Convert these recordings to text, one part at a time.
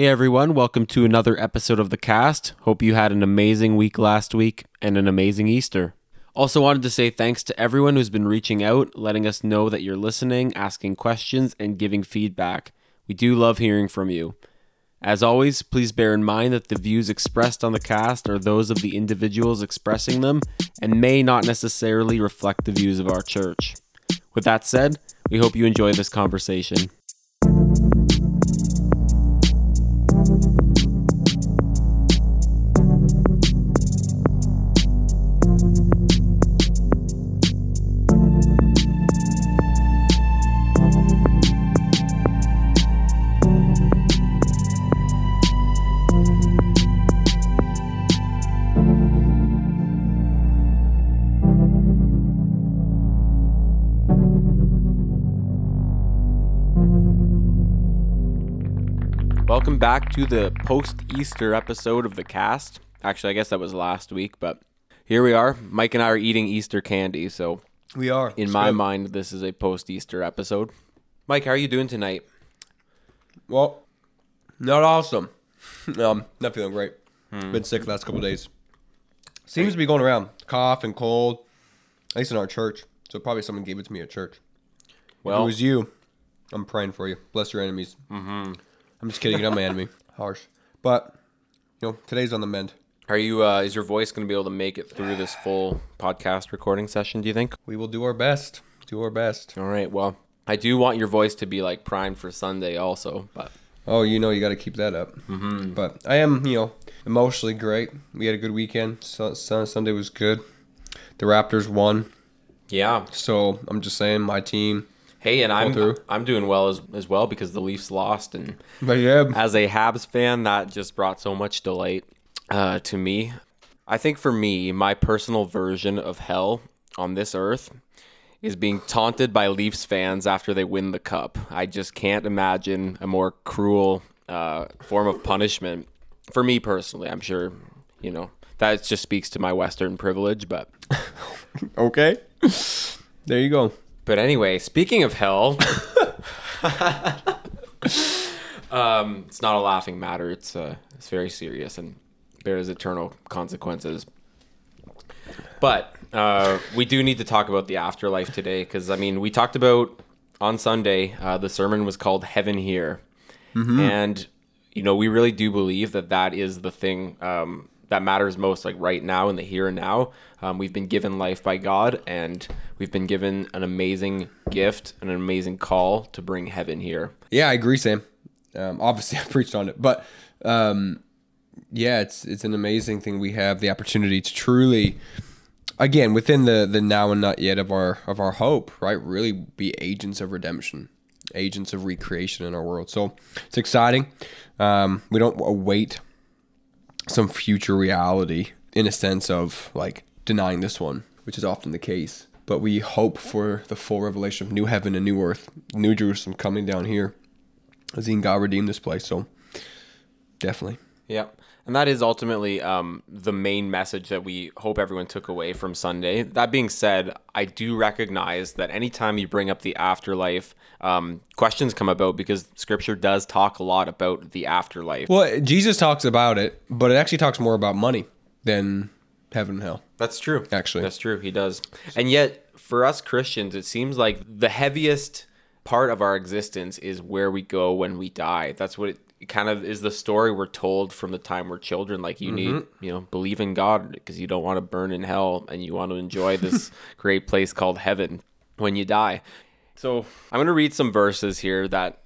Hey everyone, welcome to another episode of the cast. Hope you had an amazing week last week and an amazing Easter. Also, wanted to say thanks to everyone who's been reaching out, letting us know that you're listening, asking questions, and giving feedback. We do love hearing from you. As always, please bear in mind that the views expressed on the cast are those of the individuals expressing them and may not necessarily reflect the views of our church. With that said, we hope you enjoy this conversation. Welcome back to the post Easter episode of the cast. Actually, I guess that was last week, but here we are. Mike and I are eating Easter candy, so We are. in It's my good. mind, this is a post Easter episode. Mike, how are you doing tonight? Well, not awesome. um, not feeling great. Hmm. Been sick the last couple days. Seems to be going around. Cough and cold. At least in our church. So probably someone gave it to me at church. if Well, it was you, I'm praying for you. Bless your enemies. Mm-hmm. I'm just kidding. You're not my enemy. Harsh. But, you know, today's on the mend. are you? Uh, is your voice going to be able to make it through this full podcast recording session? Do you think? We will do our best. Do our best. All right. Well, I do want your voice to be like primed for Sunday, also. But Oh, you know you got to keep that up. Mm-hmm. But I am, you know, emotionally great. We had a good weekend. So, Sun- Sunday was good. The Raptors won. yeah. So I'm just saying, my team. Hey, and I'm through. I'm doing well as as well because the Leafs lost, and But yeah, as a Habs fan, that just brought so much delight uh, to me. I think for me, my personal version of hell on this earth is being taunted by Leafs fans after they win the cup. I just can't imagine a more cruel uh, form of punishment for me personally. I'm sure, you know, that just speaks to my Western privilege, but. okay. there you go. But anyway, speaking of hell, um, it's not a laughing matter. It's uh, it's very serious and bears eternal consequences. But uh, we do need to talk about the afterlife today, because I mean, we talked about on Sunday. Uh, the sermon was called "Heaven Here," and you know, we really do believe that that is the thing um, that matters most, like right now in the here and now. Um, we've been given life by God, and we've been given an amazing gift, and an amazing call to bring heaven here. Yeah, I agree, Sam. Um, obviously, I preached on it, but um, yeah, it's it's an amazing thing. We have the opportunity to truly, again, within the the now and not yet of our of our hope, right? Really be agents of redemption, agents of recreation in our world. So it's exciting. Um, we don't await some future reality in a sense of like denying this one, which is often the case. But we hope for the full revelation of new heaven and new earth, new Jerusalem coming down here as God redeemed this place. So definitely. Yeah. And that is ultimately um, the main message that we hope everyone took away from Sunday. That being said, I do recognize that anytime you bring up the afterlife, um, questions come about because scripture does talk a lot about the afterlife. Well, Jesus talks about it, but it actually talks more about money than heaven and hell. That's true. Actually. That's true. He does. And yet, for us Christians, it seems like the heaviest part of our existence is where we go when we die. That's what it kind of is the story we're told from the time we're children. Like, you need, you know, believe in God because you don't want to burn in hell and you want to enjoy this great place called heaven when you die. So, I'm going to read some verses here that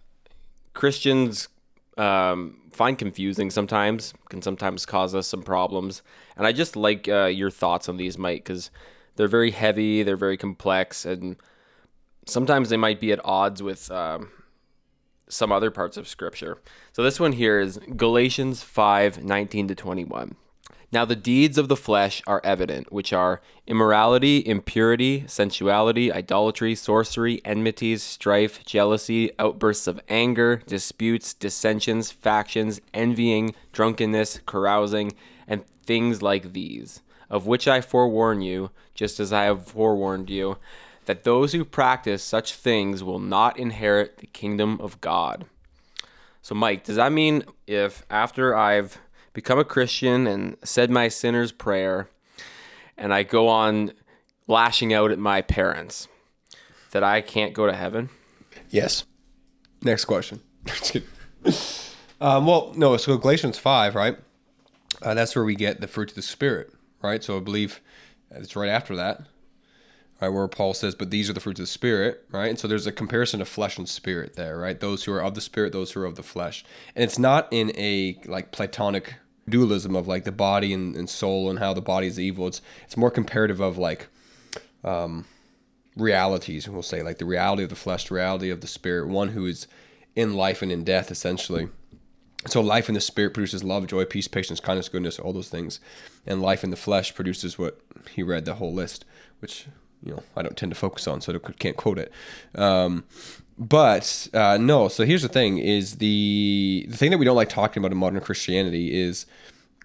Christians um, find confusing sometimes, can sometimes cause us some problems. And I just like uh, your thoughts on these, Mike, because they're very heavy, they're very complex, and sometimes they might be at odds with um, some other parts of Scripture. So this one here is Galatians 5 19 to 21. Now the deeds of the flesh are evident, which are immorality, impurity, sensuality, idolatry, sorcery, enmities, strife, jealousy, outbursts of anger, disputes, dissensions, factions, envying, drunkenness, carousing, and things like these, of which I forewarn you, just as I have forewarned you, that those who practice such things will not inherit the kingdom of God. So, Mike, does that mean if after I've become a Christian and said my sinner's prayer and I go on lashing out at my parents, that I can't go to heaven? Yes. Next question. Um, well, no. So Galatians five, right? Uh, that's where we get the fruit of the spirit, right? So I believe it's right after that, right, where Paul says, "But these are the fruits of the spirit," right? And so there's a comparison of flesh and spirit there, right? Those who are of the spirit, those who are of the flesh, and it's not in a like Platonic dualism of like the body and, and soul and how the body is evil. It's it's more comparative of like um, realities, we'll say, like the reality of the flesh, the reality of the spirit, one who is in life and in death, essentially. So life in the spirit produces love, joy, peace, patience, kindness, goodness, all those things. And life in the flesh produces what he read the whole list, which you know I don't tend to focus on, so I can't quote it. Um, but uh, no, so here's the thing: is the the thing that we don't like talking about in modern Christianity is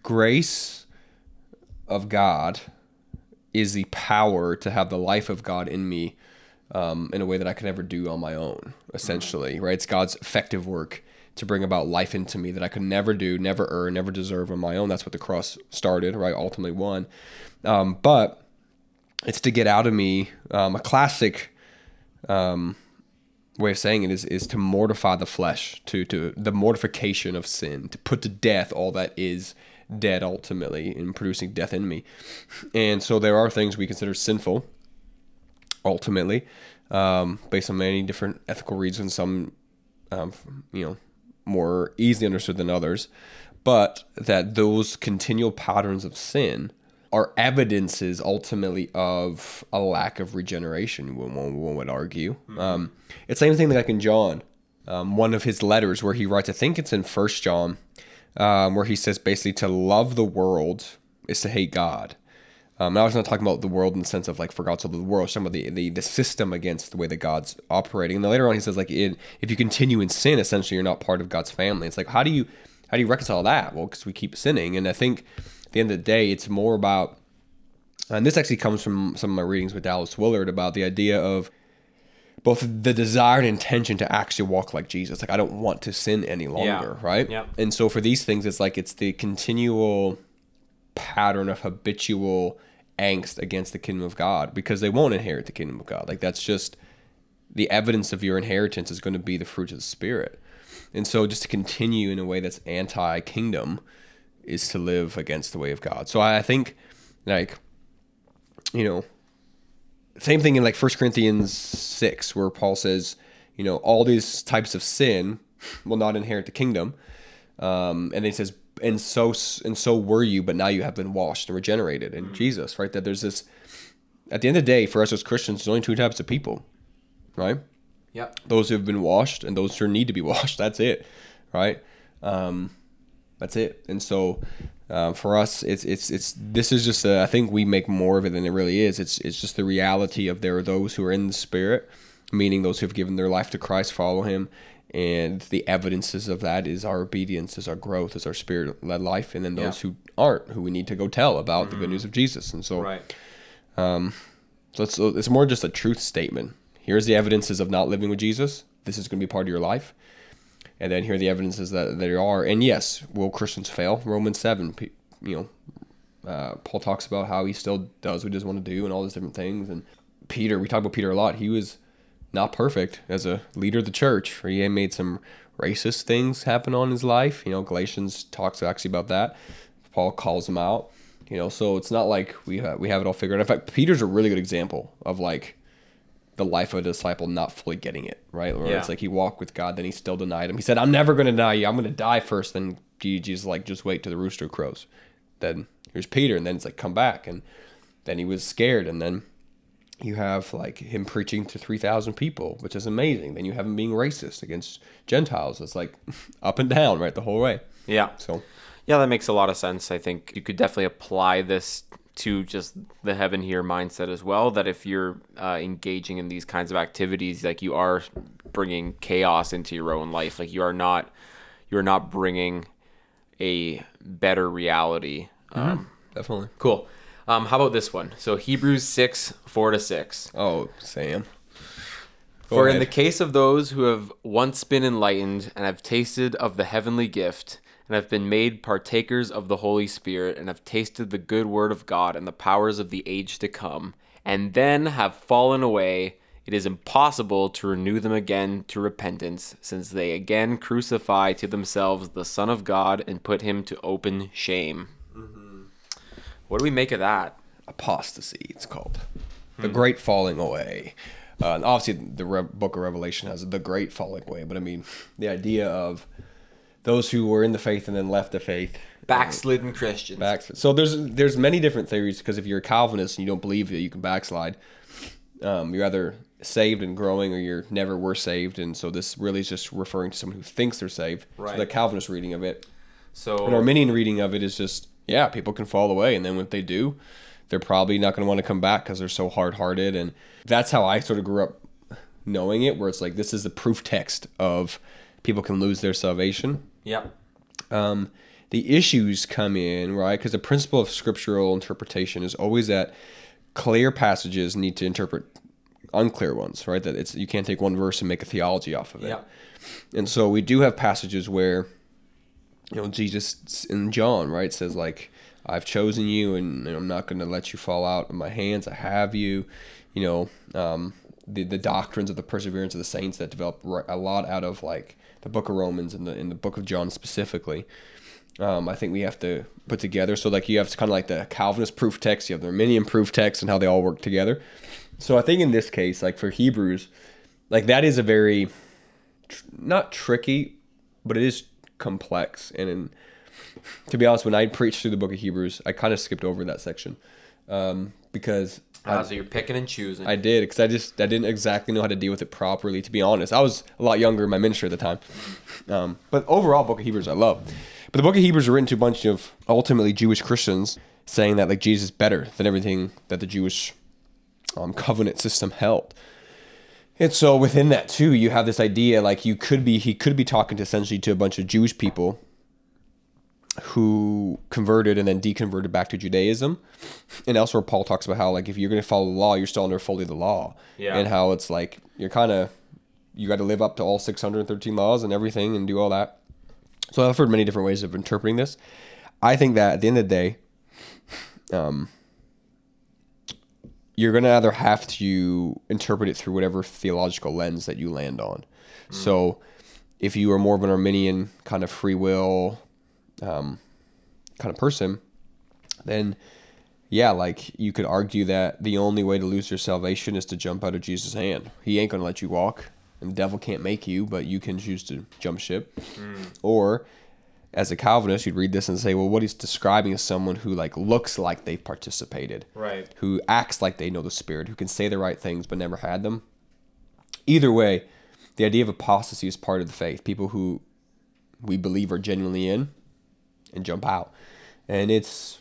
grace of God is the power to have the life of God in me um, in a way that I could never do on my own, essentially, right? It's God's effective work to bring about life into me that I could never do, never earn, never deserve on my own. That's what the cross started, right? Ultimately won. Um, but it's to get out of me um, a classic um, way of saying it is is to mortify the flesh, to to the mortification of sin, to put to death all that is dead ultimately in producing death in me. And so there are things we consider sinful ultimately, um, based on many different ethical reasons, some, um, you know, more easily understood than others, but that those continual patterns of sin are evidences ultimately of a lack of regeneration, one, one would argue. Mm-hmm. Um, it's the same thing like in John, um, one of his letters where he writes, I think it's in First John, um, where he says basically to love the world is to hate God. Um, now I was not talking about the world in the sense of like for God so the world, some of the, the the system against the way that God's operating. And then later on he says like it, if you continue in sin, essentially you're not part of God's family. It's like how do you how do you reconcile that? Well, because we keep sinning, and I think at the end of the day, it's more about. And this actually comes from some of my readings with Dallas Willard about the idea of both the desire and intention to actually walk like Jesus. Like I don't want to sin any longer, yeah. right? Yeah. And so for these things, it's like it's the continual pattern of habitual angst against the kingdom of God because they won't inherit the kingdom of God. Like that's just the evidence of your inheritance is going to be the fruit of the spirit. And so just to continue in a way that's anti-kingdom is to live against the way of God. So I think like you know same thing in like First Corinthians 6 where Paul says, you know, all these types of sin will not inherit the kingdom. Um, and he says and so and so were you, but now you have been washed and regenerated in. Jesus, right? That there's this. At the end of the day, for us as Christians, there's only two types of people, right? Yep. Those who have been washed and those who need to be washed. That's it, right? Um, that's it. And so, uh, for us, it's it's it's this is just a, I think we make more of it than it really is. It's it's just the reality of there are those who are in the Spirit, meaning those who have given their life to Christ, follow Him, and the evidences of that is our obedience, is our growth, is our spirit led life, and then those yeah. who aren't, who we need to go tell about mm-hmm. the good mm-hmm. news of Jesus. And so, right. um, so it's, it's more just a truth statement. Here's the evidences of not living with Jesus. This is going to be part of your life. And then here are the evidences that there are. And yes, will Christians fail? Romans 7, you know, uh, Paul talks about how he still does what he does want to do and all these different things. And Peter, we talk about Peter a lot. He was not perfect as a leader of the church. He made some racist things happen on his life. You know, Galatians talks actually about that. Paul calls him out. You know, so it's not like we we have it all figured out. In fact, Peter's a really good example of like the life of a disciple not fully getting it right. Where yeah. it's like he walked with God, then he still denied him. He said, "I'm never going to deny you. I'm going to die first. Then Jesus like, just wait till the rooster crows. Then here's Peter, and then it's like, come back, and then he was scared, and then you have like him preaching to 3000 people which is amazing then you have him being racist against gentiles it's like up and down right the whole way yeah so yeah that makes a lot of sense i think you could definitely apply this to just the heaven here mindset as well that if you're uh, engaging in these kinds of activities like you are bringing chaos into your own life like you are not you're not bringing a better reality mm-hmm. um, definitely cool um, how about this one? So Hebrews six four to six. Oh, Sam. For in the case of those who have once been enlightened and have tasted of the heavenly gift, and have been made partakers of the Holy Spirit, and have tasted the good word of God and the powers of the age to come, and then have fallen away, it is impossible to renew them again to repentance, since they again crucify to themselves the Son of God and put him to open shame. What do we make of that? apostasy. It's called the Great Falling Away. Uh, obviously, the Re- Book of Revelation has the Great Falling Away, but I mean, the idea of those who were in the faith and then left the faith. Backslidden Christians. Back. So there's there's many different theories because if you're a Calvinist and you don't believe that you can backslide, um, you're either saved and growing or you're never were saved, and so this really is just referring to someone who thinks they're saved. Right. So the Calvinist reading of it So an Arminian reading of it is just, yeah, people can fall away, and then when they do, they're probably not going to want to come back because they're so hard-hearted, and that's how I sort of grew up knowing it, where it's like this is the proof text of people can lose their salvation. Yep. Um, the issues come in right because the principle of scriptural interpretation is always that clear passages need to interpret unclear ones, right? That it's you can't take one verse and make a theology off of it. Yep. And so we do have passages where, you know, Jesus in John, right, says like, "I've chosen you, and I'm not going to let you fall out of my hands. I have you." You know, um, the the doctrines of the perseverance of the saints that develop a lot out of like the Book of Romans and the in the Book of John specifically. Um, I think we have to put together. So like you have kind of like the Calvinist proof text, you have the Arminian proof text, and how they all work together. So I think in this case, like for Hebrews, like that is a very tr- not tricky, but it is complex. And in, to be honest, when I preached through the book of Hebrews, I kind of skipped over that section um, because Ah, so you're picking and choosing. I did because I just I didn't exactly know how to deal with it properly. To be honest, I was a lot younger in my ministry at the time. Um, but overall, Book of Hebrews I love. But the Book of Hebrews are written to a bunch of ultimately Jewish Christians saying that like Jesus is better than everything that the Jewish um, covenant system held. And so within that too, you have this idea like you could be he could be talking to essentially to a bunch of Jewish people who converted and then deconverted back to Judaism. And elsewhere, Paul talks about how like if you're going to follow the law, you're still under fully the law, Yeah. and how it's like you're kind of you got to live up to all 613 laws and everything and do all that. So I've heard many different ways of interpreting this. I think that at the end of the day, um, you're going to either have to interpret it through whatever theological lens that you land on. So if you are more of an Arminian kind of free will um, kind of person, then yeah, like you could argue that the only way to lose your salvation is to jump out of Jesus' hand. He ain't gonna let you walk, and the devil can't make you, but you can choose to jump ship. Or as a Calvinist, you'd read this and say, well, what he's describing is someone who like looks like they've participated, Right. Who acts like they know the Spirit, who can say the right things but never had them. Either way, the idea of apostasy is part of the faith. People who we believe are genuinely in and jump out. And it's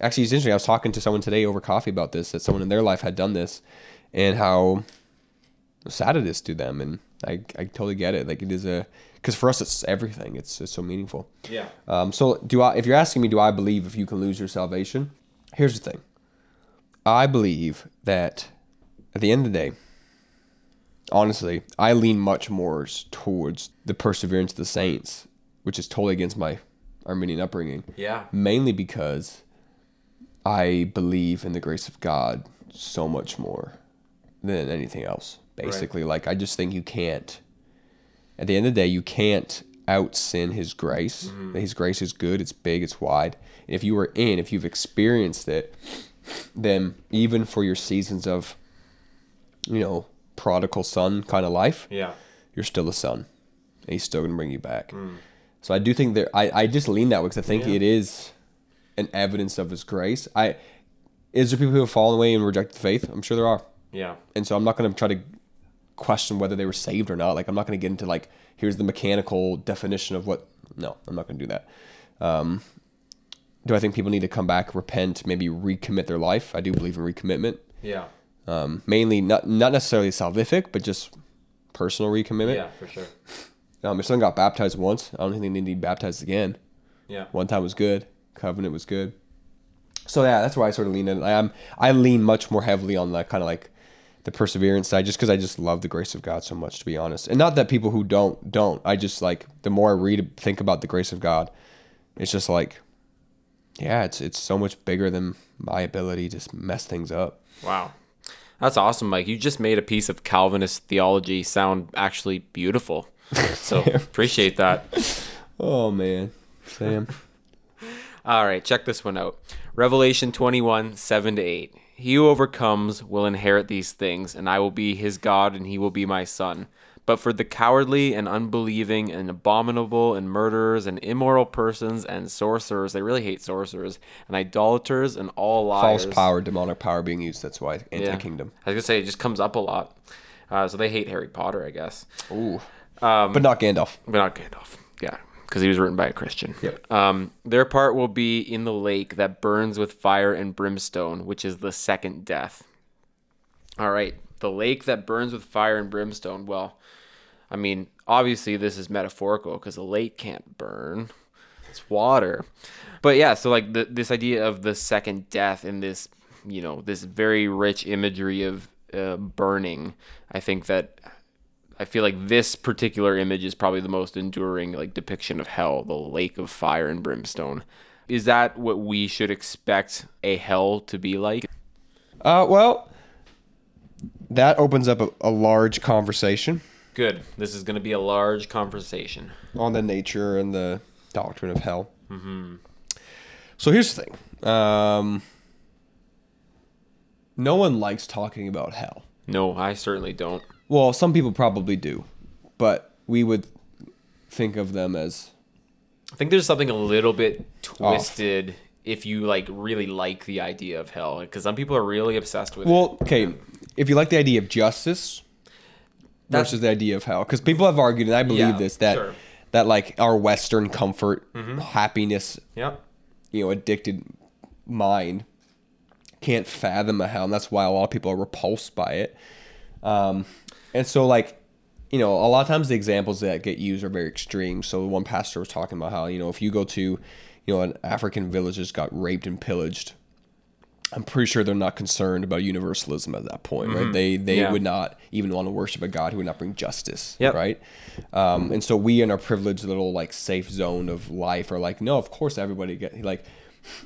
actually it's interesting. I was talking to someone today over coffee about this, that someone in their life had done this and how sad it is to them. And I, I totally get it. Like it is a, because for us, it's everything. It's, it's so meaningful. Yeah. Um, so do I, if you're asking me, do I believe if you can lose your salvation? Here's the thing. I believe that at the end of the day, honestly, I lean much more towards the perseverance of the saints, which is totally against my Arminian upbringing. Yeah. Mainly because I believe in the grace of God so much more than anything else. Basically, like I just think you can't. At the end of the day, you can't out sin His grace. Mm-hmm. His grace is good. It's big. It's wide. And if you were in, if you've experienced it, then even for your seasons of, you know, prodigal son kind of life, Yeah. you're still a son, and He's still gonna bring you back. Mm. So I do think there. I, I just lean that way because I think Yeah. it is an evidence of His grace. I is there people who have fallen away and rejected the faith? I'm sure there are, Yeah. and so I'm not gonna try to question whether they were saved or not. Like I'm not gonna get into like here's the mechanical definition of what. No, I'm not gonna do that. Um, do I think people need to come back, repent, maybe recommit their life? I do believe in recommitment. Yeah. Um, mainly not not necessarily salvific, but just personal recommitment. Yeah, for sure. Um, if someone got baptized once, I don't think they need to be baptized again. Yeah. One time was good. Covenant was good. So yeah, that's where I sort of lean in. I am I lean much more heavily on that kind of like the perseverance side, just because I just love the grace of God so much, to be honest. And not that people who don't don't. I just like the more I read, think about the grace of God, it's just like, yeah, it's it's so much bigger than my ability to mess things up. Wow. That's awesome, Mike. You just made a piece of Calvinist theology sound actually beautiful. So appreciate that. Oh man, Sam. All right, check this one out. Revelation 21, 7 to 8. He who overcomes will inherit these things, and I will be his God, and he will be my son. But for the cowardly and unbelieving and abominable and murderers and immoral persons and sorcerers, they really hate sorcerers, and idolaters and all liars. False power, demonic power being used. That's why anti-kingdom. I was gonna say it just comes up a lot. Uh, so they hate Harry Potter, I guess. Ooh. But not Gandalf. But not Gandalf. Yeah, because he was written by a Christian. Yep. Um, their part will be in the lake that burns with fire and brimstone, which is the second death. All right, the lake that burns with fire and brimstone. Well, I mean, obviously this is metaphorical because a lake can't burn; it's water. But yeah, so like the, this idea of the second death and this, you know, this very rich imagery of uh, burning. I think that I feel like this particular image is probably the most enduring like depiction of hell, the lake of fire and brimstone. Is that what we should expect a hell to be like? Uh, well, that opens up a, a large conversation Good. This is going to be a large conversation. on the nature and the doctrine of hell. Mm-hmm. So here's the thing. Um, no one likes talking about hell. No, I certainly don't. Well, some people probably do, but we would think of them as I think there's something a little bit twisted if you like really like the idea of hell because some people are really obsessed with it. well. Okay, if you like the idea of justice That's- versus the idea of hell, because people have argued, and I believe Yeah, this that sure. that like our Western comfort, happiness, Yep. you know, addicted mind can't fathom a hell, and that's why a lot of people are repulsed by it. Um, and so, like, you know, a lot of times the examples that get used are very extreme. So one pastor was talking about how you know if you go to, you know, an African village that's got raped and pillaged, I'm pretty sure they're not concerned about universalism at that point, right? They they Yeah. would not even want to worship a God who would not bring justice, Yep. right? Um, and so we in our privileged little like safe zone of life are like, no, of course everybody get like,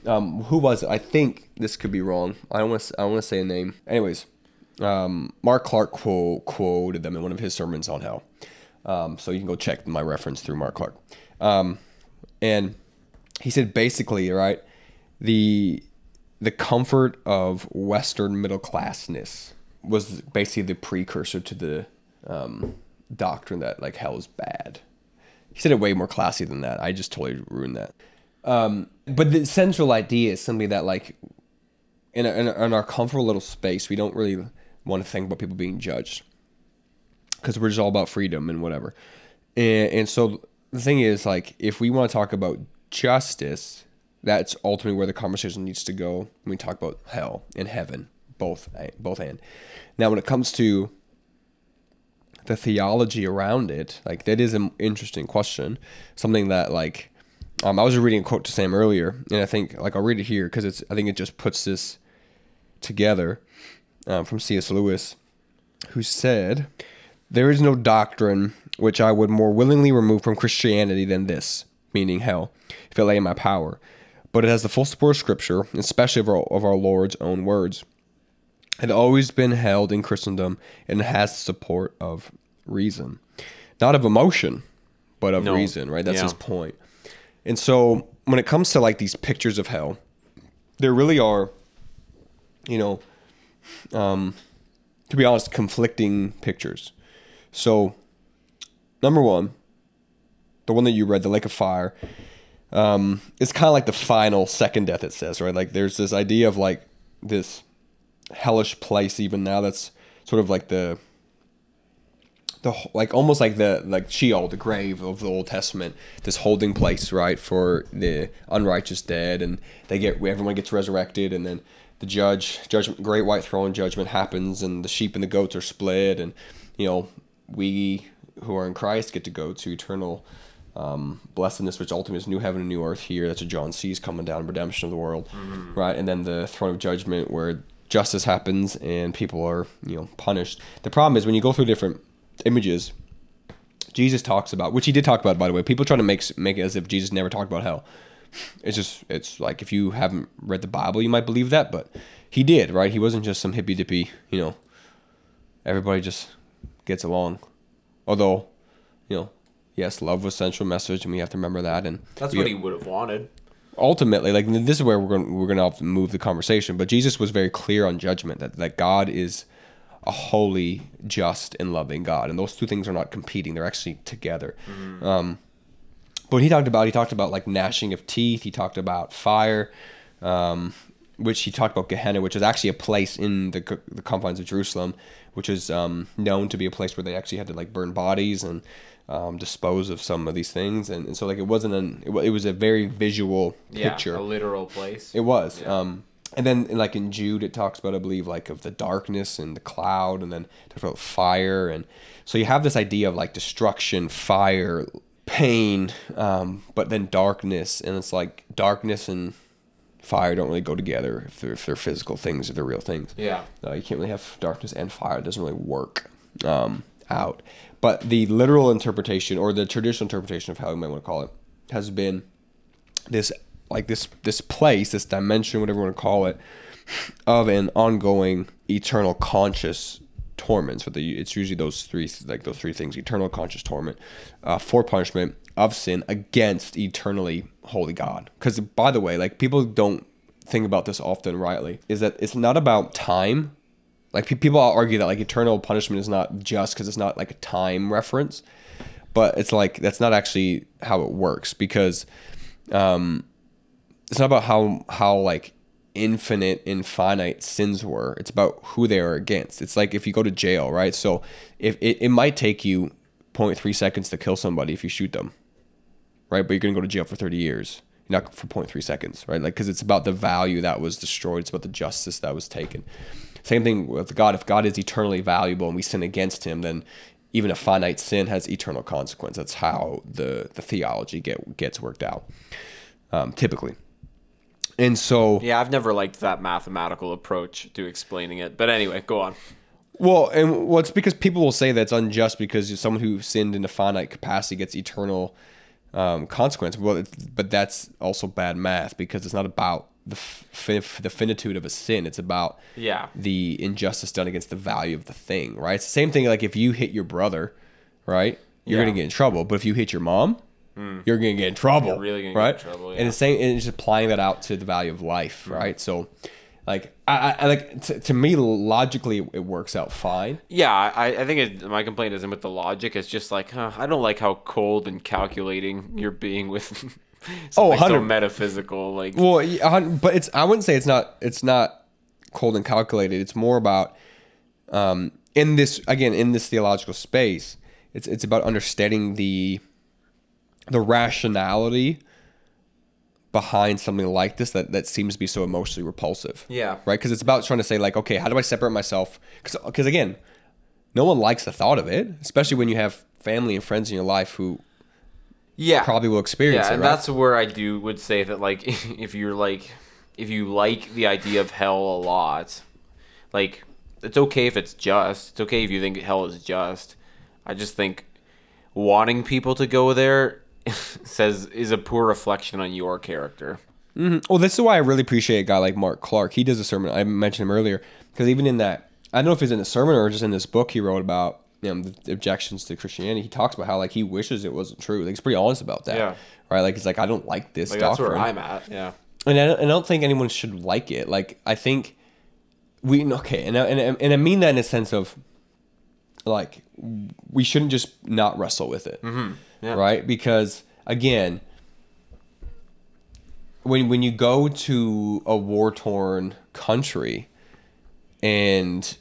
um, who was it? I think this could be wrong. I don't want to I don't want to say a name. Anyways, um, Mark Clark quote, quoted them in one of his sermons on hell. Um, so you can go check my reference through Mark Clark. Um, and he said basically, right, the the comfort of Western middle classness was basically the precursor to the um, doctrine that like hell is bad. He said it way more classy than that. I just totally ruined that. Um, but the central idea is simply that like in, a, in, a, in our comfortable little space, we don't really want to think about people being judged because we're just all about freedom and whatever. And, and so the thing is, like, if we want to talk about justice, that's ultimately where the conversation needs to go when we talk about hell and heaven, both both and. Now, when it comes to the theology around it, like that is an interesting question. Something that like um, I was reading a quote to Sam earlier, and I think like I'll read it here because it's I think it just puts this together um, from C.S. Lewis, who said, "There is no doctrine which I would more willingly remove from Christianity than this, meaning hell, if it lay in my power. But it has the full support of Scripture, especially of our, of our Lord's own words. It had always been held in Christendom, and has the support of reason, not of emotion, but of No. reason. Right? That's Yeah. his point. And so when it comes to like these pictures of hell, there really are, you know, um, to be honest, conflicting pictures. So, number one, the one that you read, the Lake of Fire, um, it's kind of like the final second death. It says right, like there's this idea of like this hellish place even now that's sort of like the the like almost like the like Sheol, the grave of the Old Testament, this holding place, right, for the unrighteous dead, and they get everyone gets resurrected, and then the judge judgment, great white throne judgment happens, and the sheep and the goats are split, and you know we who are in Christ get to go to eternal um, blessedness, which ultimately is new heaven and new earth here. That's what John sees coming down, redemption of the world, right? And then the throne of judgment, where justice happens and people are you know punished. The problem is when you go through different images. Jesus talks about, which he did talk about, by the way. People try to make make it as if Jesus never talked about hell. It's just, it's like if you haven't read the Bible, you might believe that, but he did, right? He wasn't just some hippy dippy, you know. Everybody just gets along, although, you know, yes, love was central message, and we have to remember that. And That's we- what he would have wanted. ultimately, like this is where we're going we're going to move the conversation. But Jesus was very clear on judgment that that God is a holy, just, and loving God, and those two things are not competing; they're actually together. Um, but he talked about he talked about like gnashing of teeth. He talked about fire. Um, which he talked about Gehenna, which is actually a place in the, the confines of Jerusalem, which is um, known to be a place where they actually had to like burn bodies and um, dispose of some of these things, and, and so like it wasn't an it, it was a very visual Yeah, picture. a literal place. It was. Um, and then like in Jude, it talks about I believe like of the darkness and the cloud, and then talks about fire, and so you have this idea of like destruction, fire, pain, um, but then darkness, and it's like darkness and fire don't really go together if they're, if they're physical things, if they're real things. Yeah. Uh, you can't really have darkness and fire. It doesn't really work um, out. But the literal interpretation or the traditional interpretation of how you might want to call it has been this like this this place, this dimension, whatever you want to call it, of an ongoing eternal conscious torment. So the, it's usually those three like those three things: eternal conscious torment uh, for punishment of sin against eternally holy God. Because by the way, like people don't think about this often rightly, is that it's not about time. Like pe- people argue that like eternal punishment is not just because it's not like a time reference, but it's like that's not actually how it works because um, it's not about how how like infinite infinite sins were. It's about who they are against. It's like if you go to jail right? So if it, it might take you 0.3 seconds to kill somebody if you shoot them right? But you're gonna go to jail for 30 years not for 0.3 seconds right? Like because it's about the value that was destroyed. It's about the justice that was taken. Same thing with god. If god is eternally valuable and we sin against him then even a finite sin has eternal consequence. That's how the the theology get gets worked out um, typically and so Yeah, I've never liked that mathematical approach to explaining it. But anyway, go on. Well, and well, it's because people will say that's unjust because someone who sinned in a finite capacity gets eternal um, consequence. Well, it's, but that's also bad math because it's not about the fi- the finitude of a sin. It's about Yeah. the injustice done against the value of the thing. Right. It's the same thing. Like if you hit your brother, right, you're Yeah. gonna get in trouble. But if you hit your mom, you're gonna get in trouble. You're really gonna get right? in trouble, And yeah. it's saying and it's just applying that out to the value of life. Right. So. Like I, I like to, to me logically it works out fine. Yeah, I, I think it, my complaint isn't with the logic. It's just like huh, I don't like how cold and calculating you're being with. Oh, so 100 metaphysical. Like Well, but it's I wouldn't say it's not it's not cold and calculated. It's more about um, in this again in this theological space. It's it's about understanding the the rationality behind something like this that that seems to be so emotionally repulsive. Yeah. Right? Because it's about trying to say like, okay, how do I separate myself? Because again, no one likes the thought of it, especially when you have family and friends in your life who yeah, probably will experience yeah, it. and right? that's where I do would say that like if you're like if you like the idea of hell a lot, like it's okay if it's just. It's okay if you think hell is just. I just think wanting people to go there says is a poor reflection on your character. Well, this is why I really appreciate a guy like Mark Clark. He does a sermon. I mentioned him earlier because even in that, I don't know if it's in a sermon or just in this book he wrote about you know, the objections to Christianity. He talks about how like he wishes it wasn't true. Like he's pretty honest about that. Yeah. Right. Like he's like I don't like this Like that's where I'm at. Yeah. and I don't, I don't think anyone should like it. Like I think we okay, and I, and I- and I mean that in a sense of like we shouldn't just not wrestle with it, Mm-hmm. Yeah. right? Because again, when when you go to a war torn country and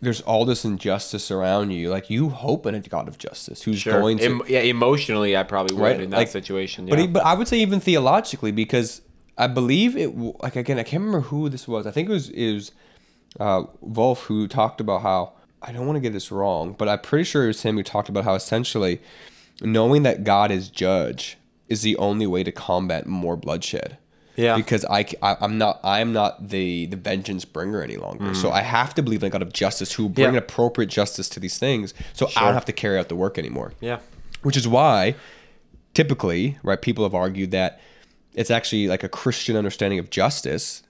there's all this injustice around you, like you hope in a God of justice who's Sure. going to Em- yeah, emotionally, I probably would Right, in that like- situation. but yeah. he, but I would say even theologically because I believe it like again I can't remember who this was. I think it was is uh, Volf who talked about how I don't want to get this wrong, but I'm pretty sure it was him who talked about how essentially knowing that God is judge is the only way to combat more bloodshed. Yeah. Because I, I am not I am not the the vengeance bringer any longer. So I have to believe in a God of justice who bring. Yeah. appropriate justice to these things. So I don't have to carry out the work anymore. Yeah. Which is why typically, right, people have argued that it's actually like a Christian understanding of justice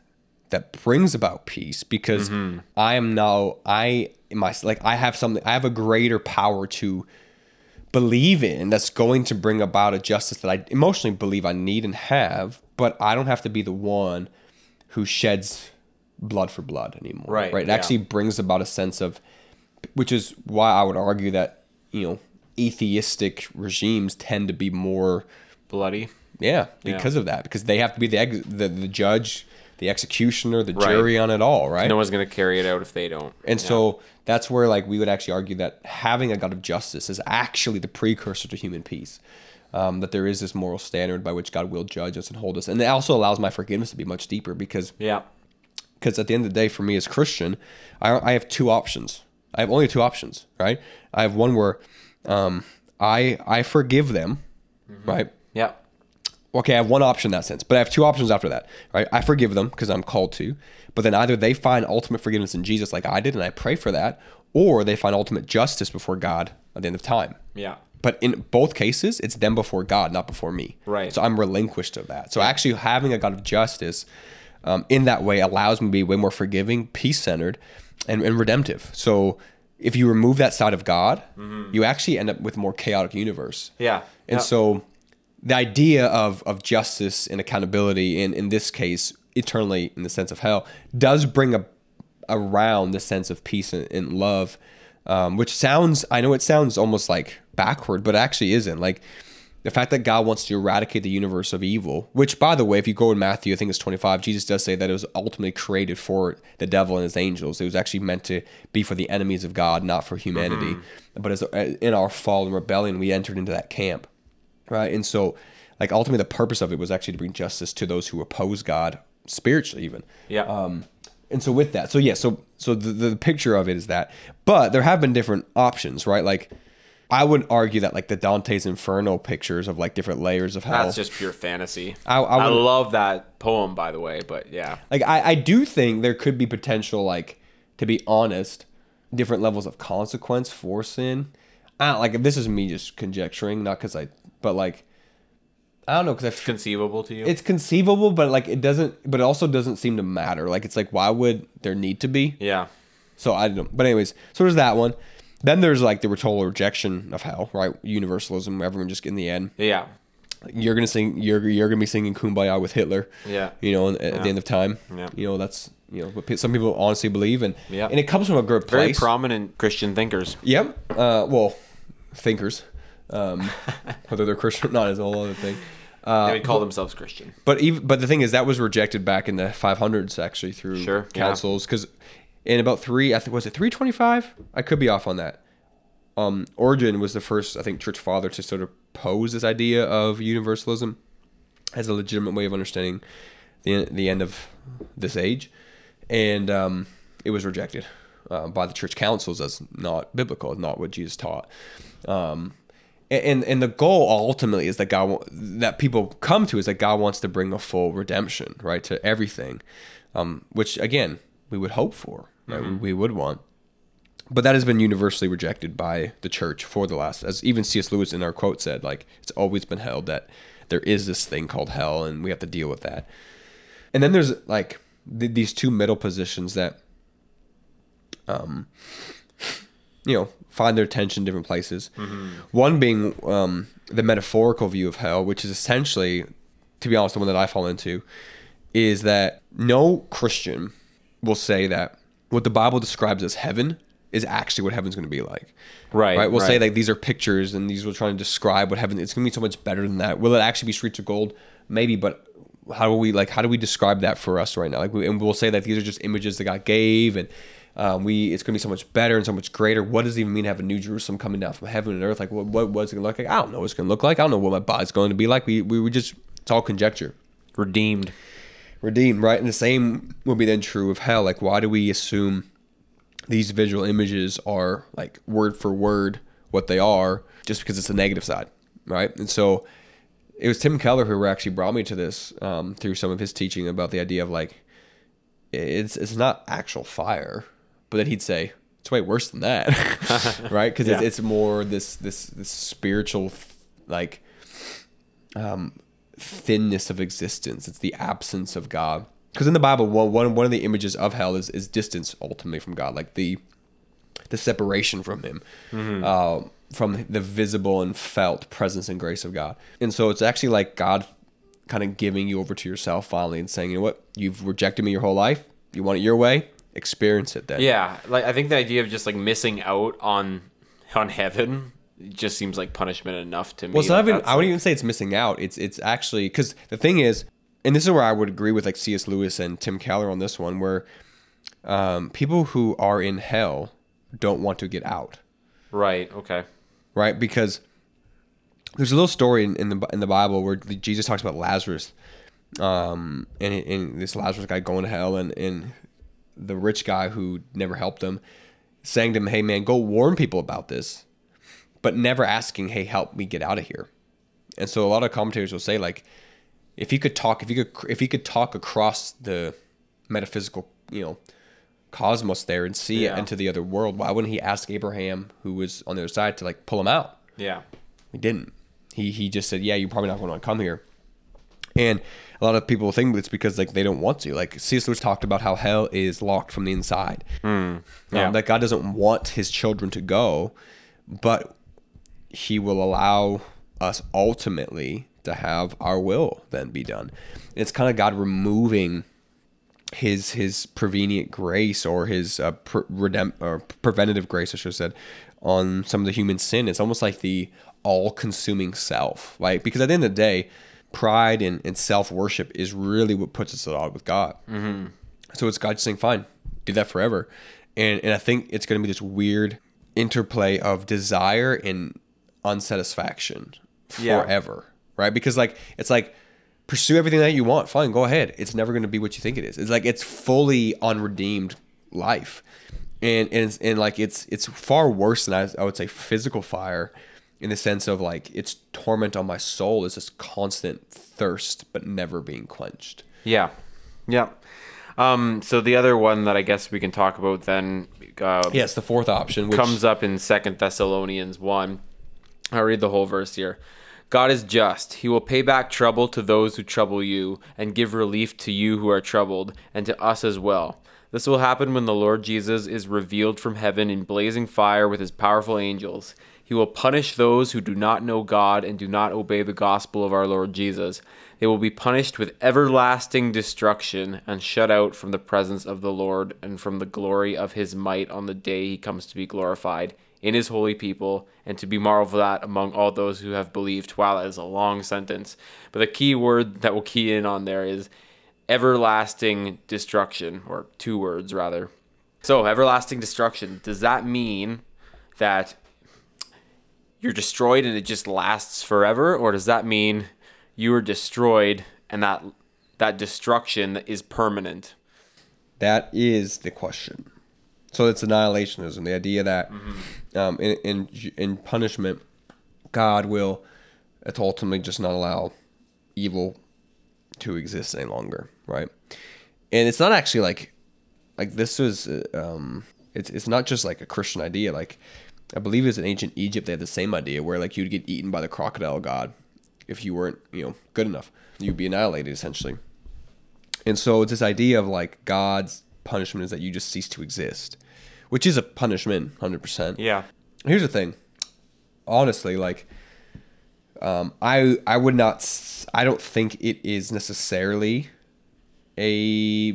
that brings about peace because Mm-hmm. I am now I my like I have something I have a greater power to believe in that's going to bring about a justice that I emotionally believe I need and have, but I don't have to be the one who sheds blood for blood anymore. Right, Right. It yeah. actually brings about a sense of which is why I would argue that, you know, atheistic regimes tend to be more Bloody. yeah, Yeah. because of that. Because they have to be the ex- the, the judge, the executioner, the Right. jury on it all, right? No one's gonna carry it out if they don't. And Yeah. so that's where like we would actually argue that having a God of justice is actually the precursor to human peace. Um, that there is this moral standard by which God will judge us and hold us, and it also allows my forgiveness to be much deeper because Yeah. because at the end of the day, for me as Christian, I, I have two options. I have only two options, right? I have one where um, I I forgive them, right? Yeah. Okay, I have one option in that sense, but I have two options after that, right? I forgive them because I'm called to, but then either they find ultimate forgiveness in Jesus like I did, and I pray for that, or they find ultimate justice before God at the end of time. Yeah. But in both cases, it's them before God, not before me. Right. So I'm relinquished of that. So actually having a God of justice um, in that way allows me to be way more forgiving, peace centered, and, and redemptive. So if you remove that side of God, you actually end up with a more chaotic universe. Yeah. And Yeah. so the idea of, of justice and accountability, in, in this case, eternally in the sense of hell, does bring a, around the sense of peace and, and love, um, which sounds, I know it sounds almost like backward, but it actually isn't. Like the fact that God wants to eradicate the universe of evil, which, by the way, if you go in Matthew, I think it's 25, Jesus does say that it was ultimately created for the devil and his angels. It was actually meant to be for the enemies of God, not for humanity. But as in our fall and rebellion, we entered into that camp right? And so, like ultimately, the purpose of it was actually to bring justice to those who oppose God spiritually, even. Yeah. Um, and so with that, so yeah, so so the, the picture of it is that, but there have been different options, right? Like, I would argue that like the Dante's Inferno pictures of like different layers of hell. That's just pure fantasy. I- I I love that poem, by the way. But yeah. like I, I do think there could be potential like to be honest different levels of consequence for sin i don't like this is me just conjecturing not because i but like i don't know because it's Conceivable to you? it's conceivable but like it doesn't but it also doesn't seem to matter like it's like why would there need to be yeah. so i don't but anyways so there's that one then there's like the total rejection of hell right universalism everyone just in the end Yeah. You're gonna sing you're, you're gonna be singing kumbaya with hitler Yeah. you know at, at the end of time Yeah. you know that's you know what some people honestly believe and Yeah. and it comes from a good Very prominent Christian thinkers. yep uh well thinkers um whether they're christian or not is a whole other thing uh they would call themselves Christian. but even but the thing is that was rejected back in the 500s actually through Sure, councils because in about three i think was it 325 i could be off on that um Origen was the first i think church father to sort of pose this idea of universalism as a legitimate way of understanding the the end of this age. And um it was rejected uh, by the church councils as not biblical not what jesus taught. Um and and the goal ultimately is that God that people come to is that God wants to bring a full redemption right to everything, um, which again we would hope for, right? we, we would want, but that has been universally rejected by the church for the last, as even C.S. Lewis in our quote said, like it's always been held that there is this thing called hell and we have to deal with that, and then there's like th- these two middle positions that, um, you know, find their attention in different places. One being um, the metaphorical view of hell, which is essentially, to be honest, the one that I fall into, is that no Christian will say that what the Bible describes as heaven is actually what heaven's going to be like. Right, Right. We'll say like these are pictures and these will trying to describe what heaven. It's going to be so much better than that. Will it actually be streets of gold? Maybe, but how do we like? How do we describe that for us right now? Like, we, and we'll say that these are just images that God gave, and um, we it's going to be so much better and so much greater. What does it even mean to have a new Jerusalem coming down from heaven and earth? Like, what what what's it going to look like? I don't know what it's going to look like. I don't know what my body's going to be like. We we, we just it's all conjecture Redeemed. redeemed, right? And the same will be then true of hell. Like, why do we assume these visual images are like word for word what they are just because it's the negative side, right? And so it was Tim Keller who actually brought me to this um, through some of his teaching about the idea of like it's it's not actual fire, but then he'd say it's way worse than that, right? Because Yeah. it's, it's more this this this spiritual like um, thinness of existence. It's the absence of God. Because in the Bible, one, one one of the images of hell is is distance ultimately from God, like the the separation from Him, uh, from the visible and felt presence and grace of God. And so it's actually like God kind of giving you over to yourself finally and saying, you know what, you've rejected me your whole life. You want it your way, experience it then. Yeah, like I think the idea of just like missing out on on heaven just seems like punishment enough to me. Well, not Like, even. I wouldn't like- even say it's missing out. It's it's actually because the thing is, and this is where I would agree with like C.S. Lewis and Tim Keller on this one, where um, people who are in hell don't want to get out, right. Okay. right? Because there's a little story in, in the in the Bible where Jesus talks about Lazarus, um, and and this Lazarus guy going to hell, and and the rich guy who never helped him, saying to him, "Hey man, go warn people about this," but never asking, "Hey, help me get out of here." And so a lot of commentators will say like, if he could talk, if he could, if he could talk across the metaphysical, you know, cosmos there and see Yeah. it into the other world, why wouldn't he ask Abraham, who was on the other side, to like pull him out? Yeah. He didn't. He he just said, "Yeah, you're probably not going to come here." And a lot of people think it's because like they don't want to. Like C.S. Lewis talked about how hell is locked from the inside. Um, yeah. that God doesn't want His children to go, but He will allow us ultimately to have our will then be done. It's kind of God removing his his prevenient grace or his uh, pre- redemp- or preventative grace, I should have said, on some of the human sin. It's almost like the all-consuming self, right? because at the end of the day, pride and, and self-worship is really what puts us at odds with God. Mm-hmm. So it's God saying, "Fine, do that forever," and and I think it's going to be this weird interplay of desire and unsatisfaction Yeah. Right? Because like it's like pursue everything that you want. Fine, go ahead. It's never going to be what you think it is. It's like it's fully unredeemed life, and and it's, and like it's it's far worse than I, I would say physical fire, in the sense of like it's torment on my soul is this constant thirst but never being quenched. Yeah. Yeah. Um, so the other one that I guess we can talk about then uh, Yes, the fourth option which comes up in Second Thessalonians 1. I'll read the whole verse here. God is just. He will pay back trouble to those who trouble you, and give relief to you who are troubled, and to us as well. This will happen when the Lord Jesus is revealed from heaven in blazing fire with his powerful angels. He will punish those who do not know God and do not obey the gospel of our Lord Jesus. They will be punished with everlasting destruction and shut out from the presence of the Lord and from the glory of his might on the day he comes to be glorified in his holy people and to be marveled at among all those who have believed. Wow, that is a long sentence. But the key word that we'll key in on there is everlasting destruction, or two words rather. So, everlasting destruction, does that mean that you're destroyed and it just lasts forever? Or does that mean you are destroyed and that that destruction is permanent? That is the question. So it's annihilationism, the idea that um, in, in in punishment, God will it's ultimately just not allow evil to exist any longer, right? And it's not actually like like this was uh, um, it's it's not just like a Christian idea. Like I believe it's in ancient Egypt they had the same idea where like you'd get eaten by the crocodile god if you weren't you know good enough. You'd be annihilated essentially. And so it's this idea of like God's punishment is that you just cease to exist, which is a punishment, hundred percent. Yeah. Here's the thing, honestly, like, um, I I would not, I don't think it is necessarily a.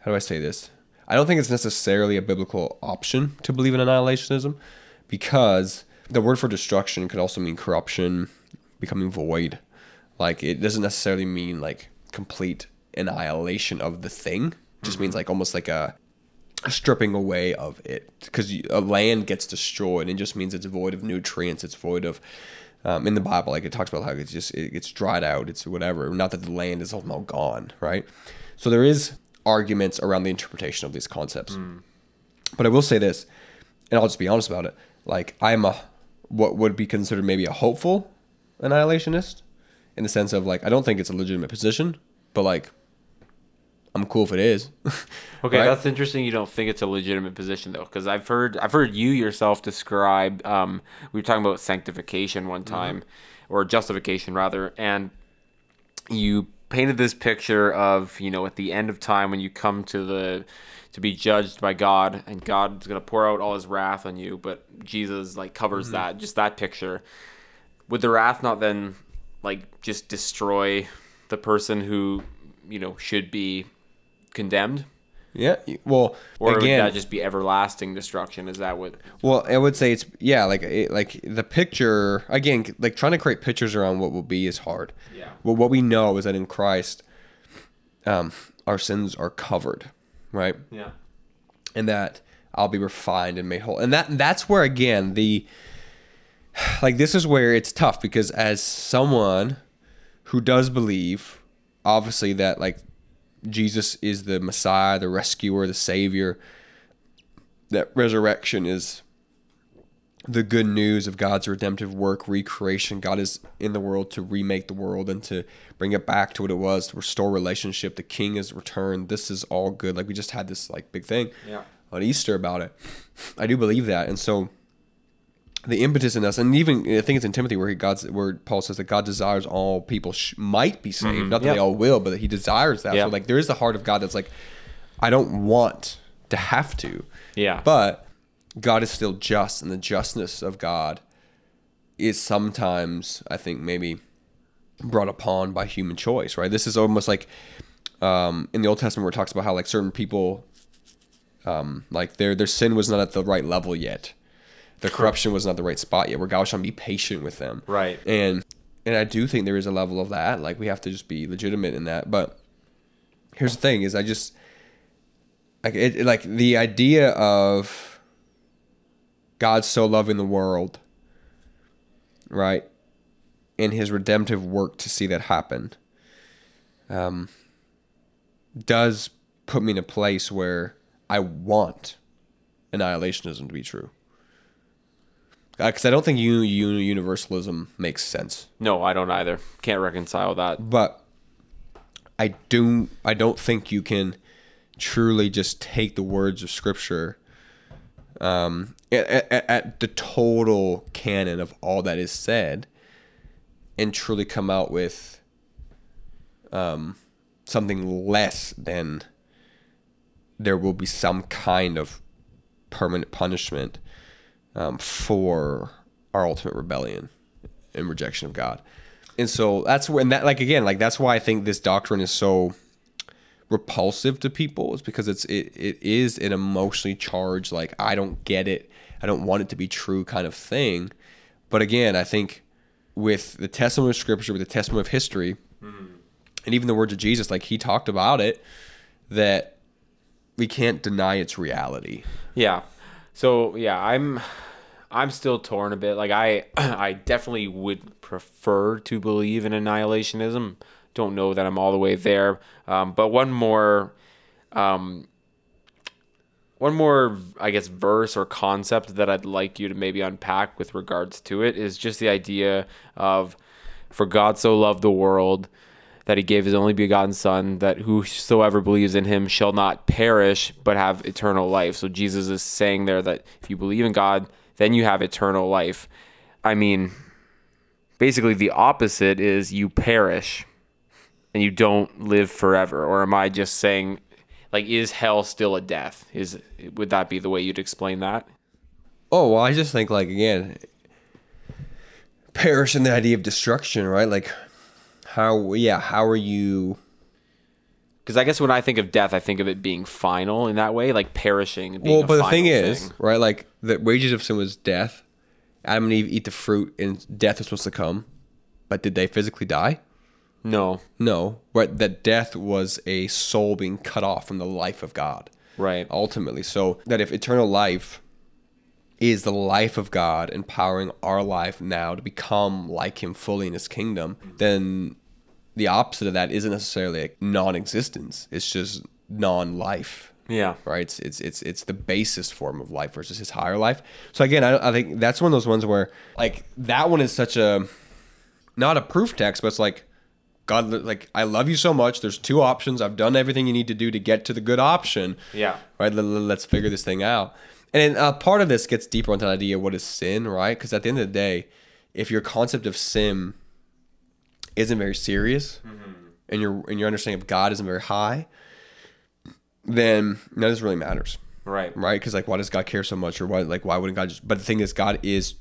How do I say this? I don't think it's necessarily a biblical option to believe in annihilationism, because the word for destruction could also mean corruption, becoming void. Like it doesn't necessarily mean like complete annihilation of the thing. It just means like almost like a stripping away of it because a land gets destroyed and it just means it's void of nutrients. It's void of um, in the Bible like it talks about how it's just it gets dried out. It's whatever. Not that the land is all gone, right? So there is arguments around the interpretation of these concepts. But I will say this, and I'll just be honest about it. Like I'm a what would be considered maybe a hopeful annihilationist in the sense of like I don't think it's a legitimate position, but like I'm cool if it is. Okay, Right? that's interesting. You don't think it's a legitimate position though, because I've heard I've heard you yourself describe. Um, we were talking about sanctification one time, or justification rather, and you painted this picture of you know at the end of time when you come to the to be judged by God and God's gonna pour out all His wrath on you, but Jesus like covers that just that picture. Would the wrath not then like just destroy the person who you know should be condemned? yeah. Well, Or again, would that just be everlasting destruction? Is that what? Well, I would say it's yeah, like it, like the picture again, like trying to create pictures around what will be is hard. Yeah. Well, what we know is that in Christ, um, our sins are covered, right? Yeah. and that I'll be refined and made whole. And that that's where again the like this is where it's tough because as someone who does believe obviously that like Jesus is the Messiah, the rescuer, the savior, that resurrection is the good news of God's redemptive work, recreation. God is in the world to remake the world and to bring it back to what it was, to restore relationship. The King is returned. This is all good. Like we just had this like big thing Yeah. on Easter about it. I do believe that, and so the impetus in us, and even I think it's in Timothy where he God's where Paul says that God desires all people sh- might be saved, not that Yep. they all will, but that He desires that. Yeah. So like there is the heart of God that's like, I don't want to have to, Yeah. but God is still just, and the justness of God is sometimes, I think, maybe brought upon by human choice, right? This is almost like um, in the Old Testament where it talks about how like certain people, um, like their their sin was not at the right level yet, their corruption was not the right spot yet. Where God was trying to be patient with them, Right. and and I do think there is a level of that. Like we have to just be legitimate in that. But here's the thing: is I just like it, like the idea of God so loving the world, right, and His redemptive work to see that happen, um, does put me in a place where I want annihilationism to be true. Because I don't think uni- universalism makes sense No, I don't either. Can't reconcile that. but I do I don't think you can truly just take the words of scripture um, at, at, at the total canon of all that is said and truly come out with um, something less than there will be some kind of permanent punishment um, for our ultimate rebellion and rejection of God. And so that's when that like again like that's why I think this doctrine is so repulsive to people is because it's it, it is an emotionally charged like I don't get it I don't want it to be true kind of thing but again I think with the testimony of scripture with the testimony of history and even the words of Jesus like he talked about it that we can't deny its reality Yeah. So yeah, I'm I'm still torn a bit. Like I I definitely would prefer to believe in annihilationism. Don't know that I'm all the way there. Um, but one more um, one more I guess verse or concept that I'd like you to maybe unpack with regards to it is just the idea of for God so loved the world that he gave his only begotten son that whosoever believes in him shall not perish but have eternal life. So jesus is saying there that if you believe in god then you have eternal life. I mean basically the opposite is you perish and you don't live forever. Or am i just saying like is hell still a death? Is would that be the way you'd explain that? Oh well, I just think like again, perish in the idea of destruction, right? Like, how? Yeah, how are you? because i guess when i think of death i think of it being final in that way like perishing being Well, but the thing final is, right? Like the wages of sin was death. Adam and Eve eat the fruit, and death was supposed to come. But did they physically die? no No. Right. That death was a soul being cut off from the life of God. right ultimately. So that if eternal life is the life of God empowering our life now to become like Him fully in His kingdom, then the opposite of that isn't necessarily like non-existence. It's just non-life. yeah Right, it's, it's it's it's the basis form of life versus his higher life. So again, I, I think that's one of those ones where like that one is such a not a proof text, but it's like God, like I love you so much. There's two options. I've done everything you need to do to get to the good option. Yeah. Right. Let, let's figure this thing out. And uh, part of this gets deeper into the idea of what is sin, right? Because at the end of the day, if your concept of sin isn't very serious, mm-hmm. and your and your understanding of God isn't very high, then none of this really matters Right. right? Because like, why does God care so much, or why like why wouldn't God just? But the thing is, God is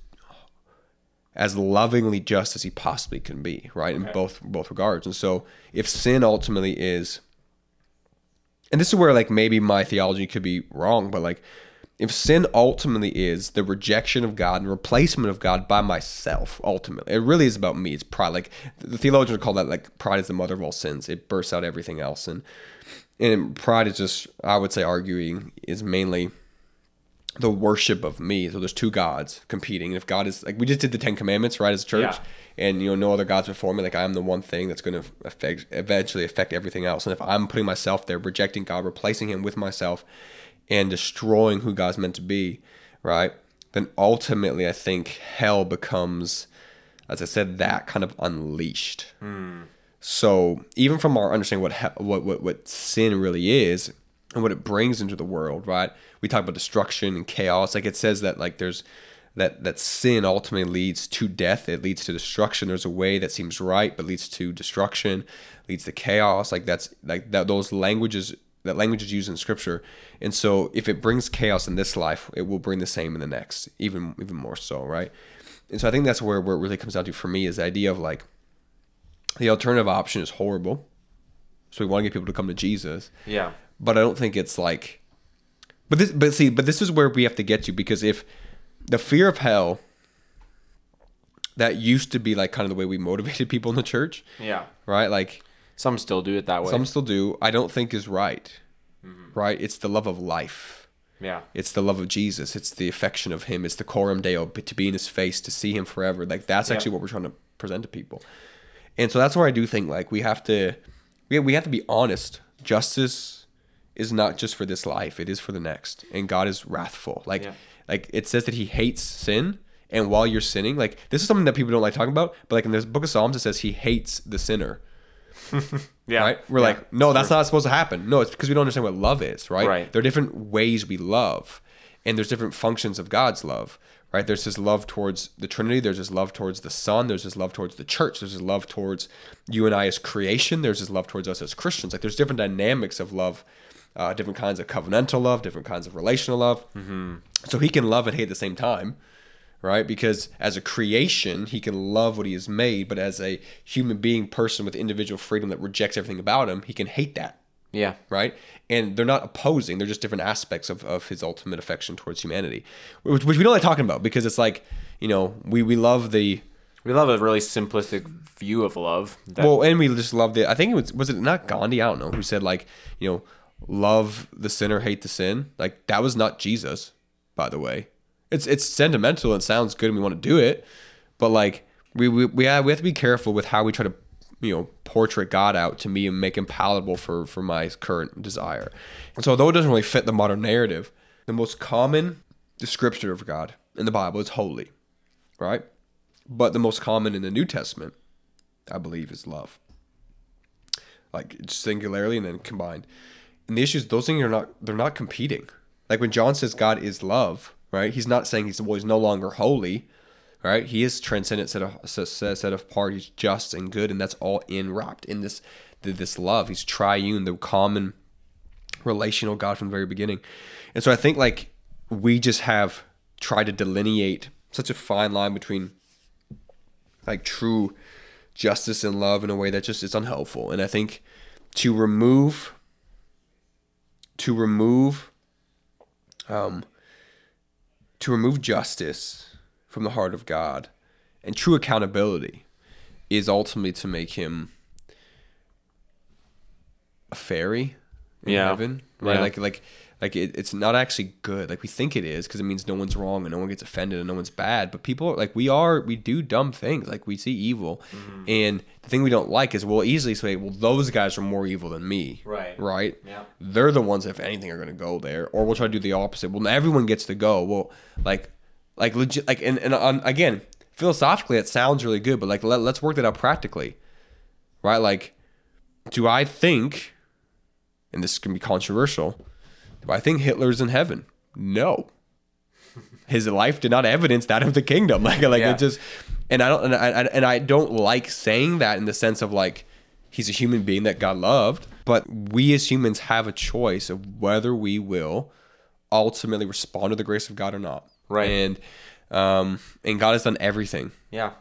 as lovingly just as He possibly can be, right? In both both regards. And so, if sin ultimately is, and this is where like maybe my theology could be wrong, but like. If sin ultimately is the rejection of God and replacement of God by myself, ultimately, it really is about me. It's pride. Like the theologians call that like pride is the mother of all sins. It bursts out everything else, and and pride is just I would say arguing is mainly the worship of me. So there's two gods competing. And if God is like we just did the Ten Commandments, right, as a church, Yeah. and you know no other gods before me. Like I am the one thing that's going to affect eventually affect everything else. And if I'm putting myself there, rejecting God, replacing Him with myself, and destroying who God's meant to be, right, then ultimately I think hell becomes, as I said, that kind of unleashed. So even from our understanding what he- what what what sin really is and what it brings into the world, right? We talk about destruction and chaos. Like it says that like there's that that sin ultimately leads to death. It leads to destruction. There's a way that seems right but leads to destruction, leads to chaos. Like that's like that those languages that language is used in scripture. And so if it brings chaos in this life, it will bring the same in the next, even even more so, right? And so I think that's where, where it really comes down to for me is the idea of like the alternative option is horrible. So we want to get people to come to Jesus, Yeah. but I don't think it's like. But this, but see, but this is where we have to get to because if the fear of hell, that used to be like kind of the way we motivated people in the church, Yeah. right? Like Some still do it that way. some still do. I don't think is right, mm-hmm. right? It's the love of life. yeah. It's the love of Jesus. It's the affection of Him. It's the coram deo, to be in His face, to see Him forever. Like that's actually what we're trying to present to people. And so that's where I do think like we have to, we we have to be honest. Justice is not just for this life; it is for the next. And God is wrathful. Like Yeah. like it says that He hates sin. And while you're sinning, like this is something that people don't like talking about, but like in this book of Psalms, it says he hates the sinner Yeah. right? We're Yeah. like, no, that's not supposed to happen. No, it's because we don't understand what love is, right? Right. There are different ways we love, and there's different functions of God's love, right? There's this love towards the Trinity. There's this love towards the Son. There's this love towards the church. There's this love towards you and I as creation. There's this love towards us as Christians. Like there's different dynamics of love, uh, different kinds of covenantal love, different kinds of relational love. Mm-hmm. So He can love and hate at the same time right? Because as a creation, he can love what he has made, but as a human being, person with individual freedom that rejects everything about him, he can hate that, Yeah. right? And they're not opposing; they're just different aspects of, of his ultimate affection towards humanity, which, which we don't like talking about because it's like you know we we love the We love a really simplistic view of love. That, well, and we just love the. I think it was was it not Gandhi? I don't know who said like you know love the sinner, hate the sin. Like that was not Jesus, by the way. It's it's sentimental and sounds good, and we want to do it, but like we we we have, we have to be careful with how we try to you know portrait God out to me and make him palatable for for my current desire. And so although it doesn't really fit the modern narrative, the most common description of God in the Bible is holy, right? But the most common in the New Testament, I believe, is love. Like singularly and then combined. And the issue is those things are not they're not competing. Like when John says God is love, right? He's not saying he's well, he's no longer holy, right? He is transcendent, set of set of part. He's just and good, and that's all in wrapped in this this love. He's triune, the common relational God from the very beginning. And so I think like we just have tried to delineate such a fine line between like true justice and love in a way that just is unhelpful. And I think to remove to remove um to remove justice from the heart of God and true accountability is ultimately to make him a fairy in Yeah. heaven, right? Yeah. Like like like it, it's not actually good. Like we think it is because it means no one's wrong and no one gets offended and no one's bad. But people like we are we do dumb things. Like we see evil, Mm-hmm. and the thing we don't like is we'll easily say, well, those guys are more evil than me, Right. Right? Yeah. They're the ones, if anything, are going to go there. Or we'll try to do the opposite. Well, everyone gets to go. Well, like like legit like and and on, again philosophically it sounds really good, but like let, let's work that out practically, right? Like, do I think, and this can be controversial, do I think Hitler's in heaven? No. His life did not evidence that of the kingdom. Like, like Yeah. it just, and I don't, and I, and I don't like saying that in the sense of like, he's a human being that God loved, but we as humans have a choice of whether we will ultimately respond to the grace of God or not. Right. And, um, and God has done everything Yeah.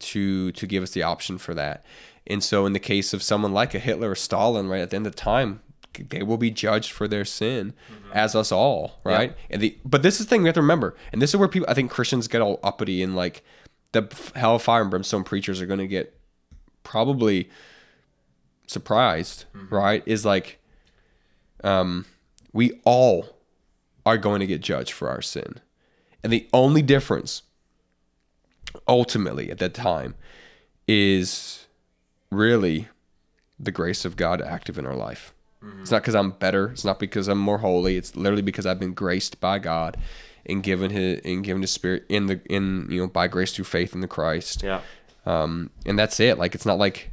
to to give us the option for that. And so in the case of someone like a Hitler or Stalin, right, at the end of time, they will be judged for their sin as us all, right? And the but this is the thing we have to remember, and this is where people I think Christians get all uppity and like the hellfire and brimstone preachers are going to get probably surprised, right? Is like um we all are going to get judged for our sin. And the only difference ultimately at that time is really the grace of God active in our life. It's not because I'm better. It's not because I'm more holy. It's literally because I've been graced by God and given his and given his spirit in the in you know by grace through faith in the Christ. Yeah. Um, and that's it. Like it's not like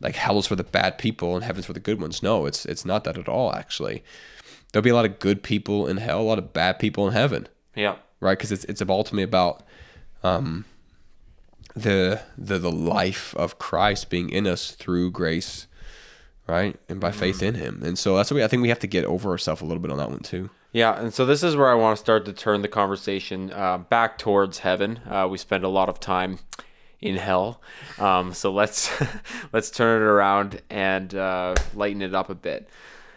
like hell is for the bad people and heaven's for the good ones. No, it's it's not that at all. Actually, there'll be a lot of good people in hell, a lot of bad people in heaven Yeah. right? Because it's it's ultimately about um, the the the life of Christ being in us through grace, right, and by faith in Him. And so that's what we, I think we have to get over ourselves a little bit on that one too. Yeah, and so this is where I want to start to turn the conversation uh, back towards heaven. Uh, we spend a lot of time in hell, um, so let's let's turn it around and uh, lighten it up a bit.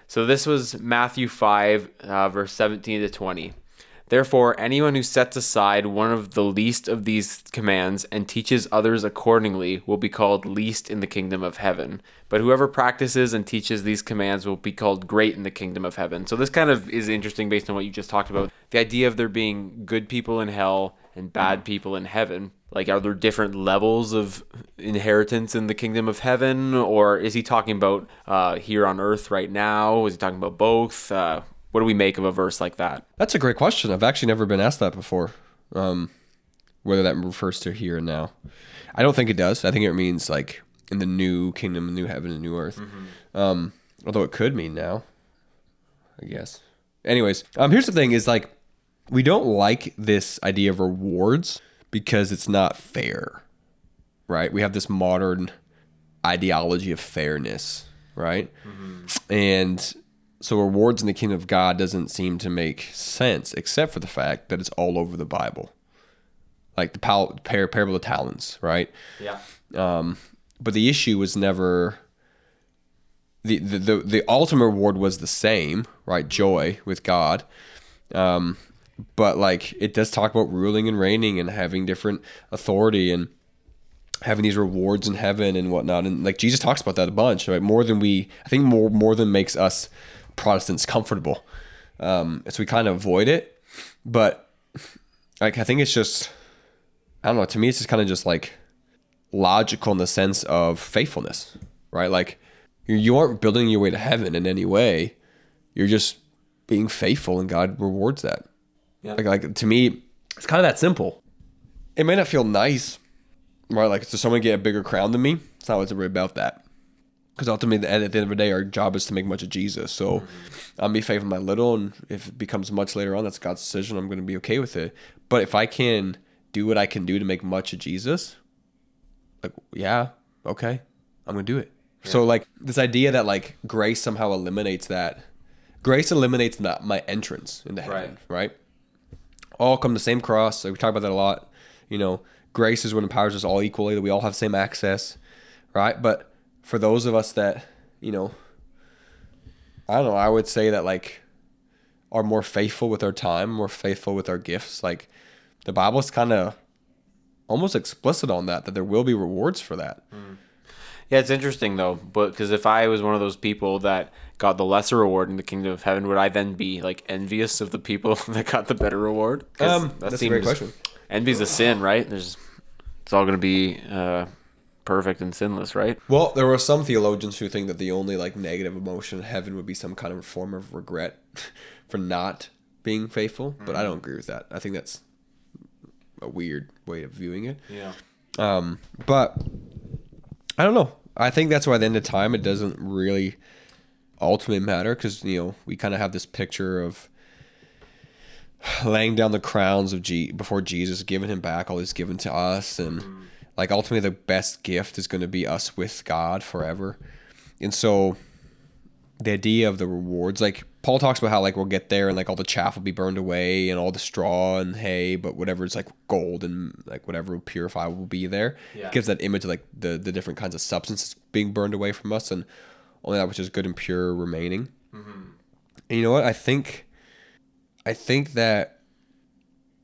So this was Matthew five, uh, verse seventeen to twenty. Therefore, anyone who sets aside one of the least of these commands and teaches others accordingly will be called least in the kingdom of heaven. But whoever practices and teaches these commands will be called great in the kingdom of heaven. So, this kind of is interesting based on what you just talked about. The idea of there being good people in hell and bad people in heaven. Like, are there different levels of inheritance in the kingdom of heaven? Or is he talking about uh, here on earth right now? Is he talking about both? Uh, what do we make of a verse like that? That's a great question. I've actually never been asked that before. Um, whether that refers to here and now, I don't think it does. I think it means like in the new kingdom, new heaven, and new earth. Um, although it could mean now, I guess. Anyways, um, here's the thing: is like we don't like this idea of rewards because it's not fair, right? We have this modern ideology of fairness, right? And so rewards in the kingdom of God doesn't seem to make sense, except for the fact that it's all over the Bible, like the pal- par- parable of talents, right? Yeah. Um, but the issue was never the, the the the ultimate reward was the same, right? Joy with God. Um, but like it does talk about ruling and reigning and having different authority and having these rewards in heaven and whatnot. And like Jesus talks about that a bunch, right? More than we, I think more more than makes us Protestants comfortable. Um, so we kind of avoid it, but like I think it's just, I don't know. To me, it's just kind of just like logical in the sense of faithfulness, right? Like you- you aren't building your way to heaven in any way. You're just being faithful, and God rewards that. Yeah. Like, like to me, it's kind of that simple. It may not feel nice, right? Like, does someone get a bigger crown than me? It's not really about that. Because ultimately, at the end of the day, our job is to make much of Jesus. So I'm be faithful in my little, and if it becomes much later on, that's God's decision. I'm going to be okay with it. But if I can do what I can do to make much of Jesus, like, yeah, okay, I'm going to do it. So, like, this idea that, like, grace somehow eliminates that, grace eliminates that, my entrance into heaven, right? All come to the same cross. Like, we talk about that a lot. You know, grace is what empowers us all equally, that we all have the same access, right? But for those of us that, you know, I don't know, I would say that, like, are more faithful with our time, more faithful with our gifts. Like, the Bible's kind of almost explicit on that, that there will be rewards for that. Yeah, it's interesting though, but because if I was one of those people that got the lesser reward in the kingdom of heaven, would I then be like envious of the people that got the better reward Um, that's a great question. Envy's a sin, right? There's, it's all gonna be uh, perfect and sinless, right? Well, there were some theologians who think that the only like negative emotion in heaven would be some kind of form of regret for not being faithful, but I don't agree with that. I think that's a weird way of viewing it. Yeah. Um, but I don't know. I think that's why at the end of time it doesn't really ultimately matter because you know we kind of have this picture of laying down the crowns of G before Jesus, giving him back all he's given to us, and like ultimately the best gift is going to be us with God forever. And so the idea of the rewards, like Paul talks about how like we'll get there and like all the chaff will be burned away and all the straw and hay, but whatever is like gold and like whatever will purify will be there. Yeah. It gives that image of like the the different kinds of substances being burned away from us and only that which is good and pure remaining. Mm-hmm. And you know what? I think I think that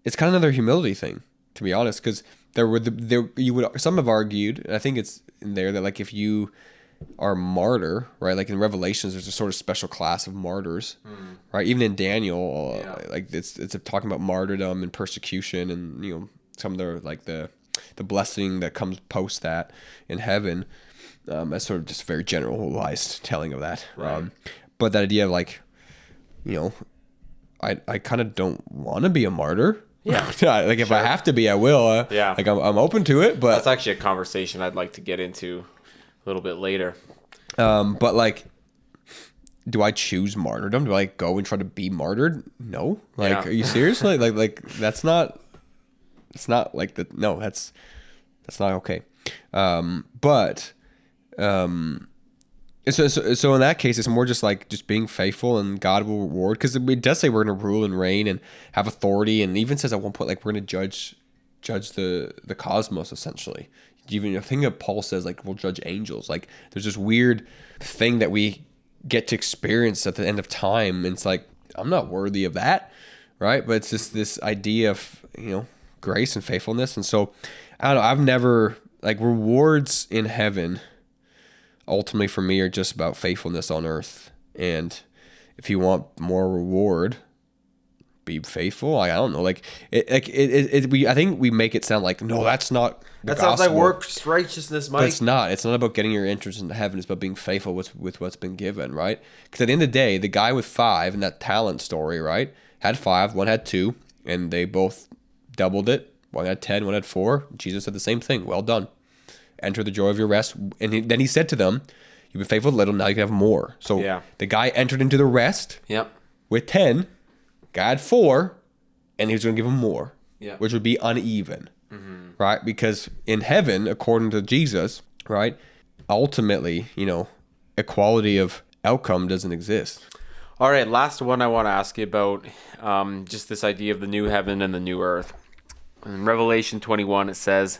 it's kind of another humility thing, to be honest, because there were the, there you would some have argued, and I think it's in there that like if you are a martyr, right? Like in Revelations, there's a sort of special class of martyrs, right? Even in Daniel, uh, like it's it's talking about martyrdom and persecution, and you know some of the like the the blessing that comes post that in heaven. Um, as sort of just very generalized telling of that. Right. Um, but that idea of like, you know, I I kind of don't want to be a martyr. Yeah. like if I have to be, I will. Uh, Yeah. Like I'm, I'm open to it, but That's actually a conversation I'd like to get into a little bit later. um, but like, do I choose martyrdom? Do I like, go and try to be martyred? No. Like, Yeah. are you serious? like, like, like that's not. It's not like the no. That's that's not okay. Um, but um, so, so so in that case, it's more just like just being faithful and God will reward because it does say we're going to rule and reign and have authority, and even says at one point like we're going to judge judge the the cosmos essentially. Even a think of Paul says like we'll judge angels. Like there's this weird thing that we get to experience at the end of time, and it's like I'm not worthy of that, right? But it's just this idea of you know grace and faithfulness, and so I don't know. I've never like rewards in heaven ultimately for me are just about faithfulness on earth. And if you want more reward, be faithful. Like, I don't know. Like it, like it, it, it, we. I think we make it sound like no, that's not. That sounds like works righteousness, But Mike. it's not. It's not about getting your entrance into heaven. It's about being faithful with with what's been given, right? Because at the end of the day, the guy with five in that talent story, right, had five. One had two, and they both doubled it. One had ten. One had four. Jesus said the same thing. Well done. Enter the joy of your rest. And he, then he said to them, "You've been faithful with little. Now you can have more." So Yeah. the guy entered into the rest Yep. with ten. God four, and he was going to give him more, Yeah. which would be uneven, right? Because in heaven, according to Jesus, right, ultimately, you know, equality of outcome doesn't exist. All right, last one I want to ask you about um, just this idea of the new heaven and the new earth. In Revelation 21, it says,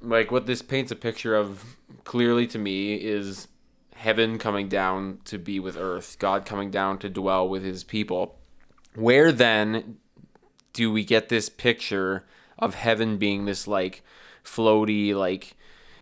like what this paints a picture of clearly to me is heaven coming down to be with earth, God coming down to dwell with his people. Where then do we get this picture of heaven being this like floaty like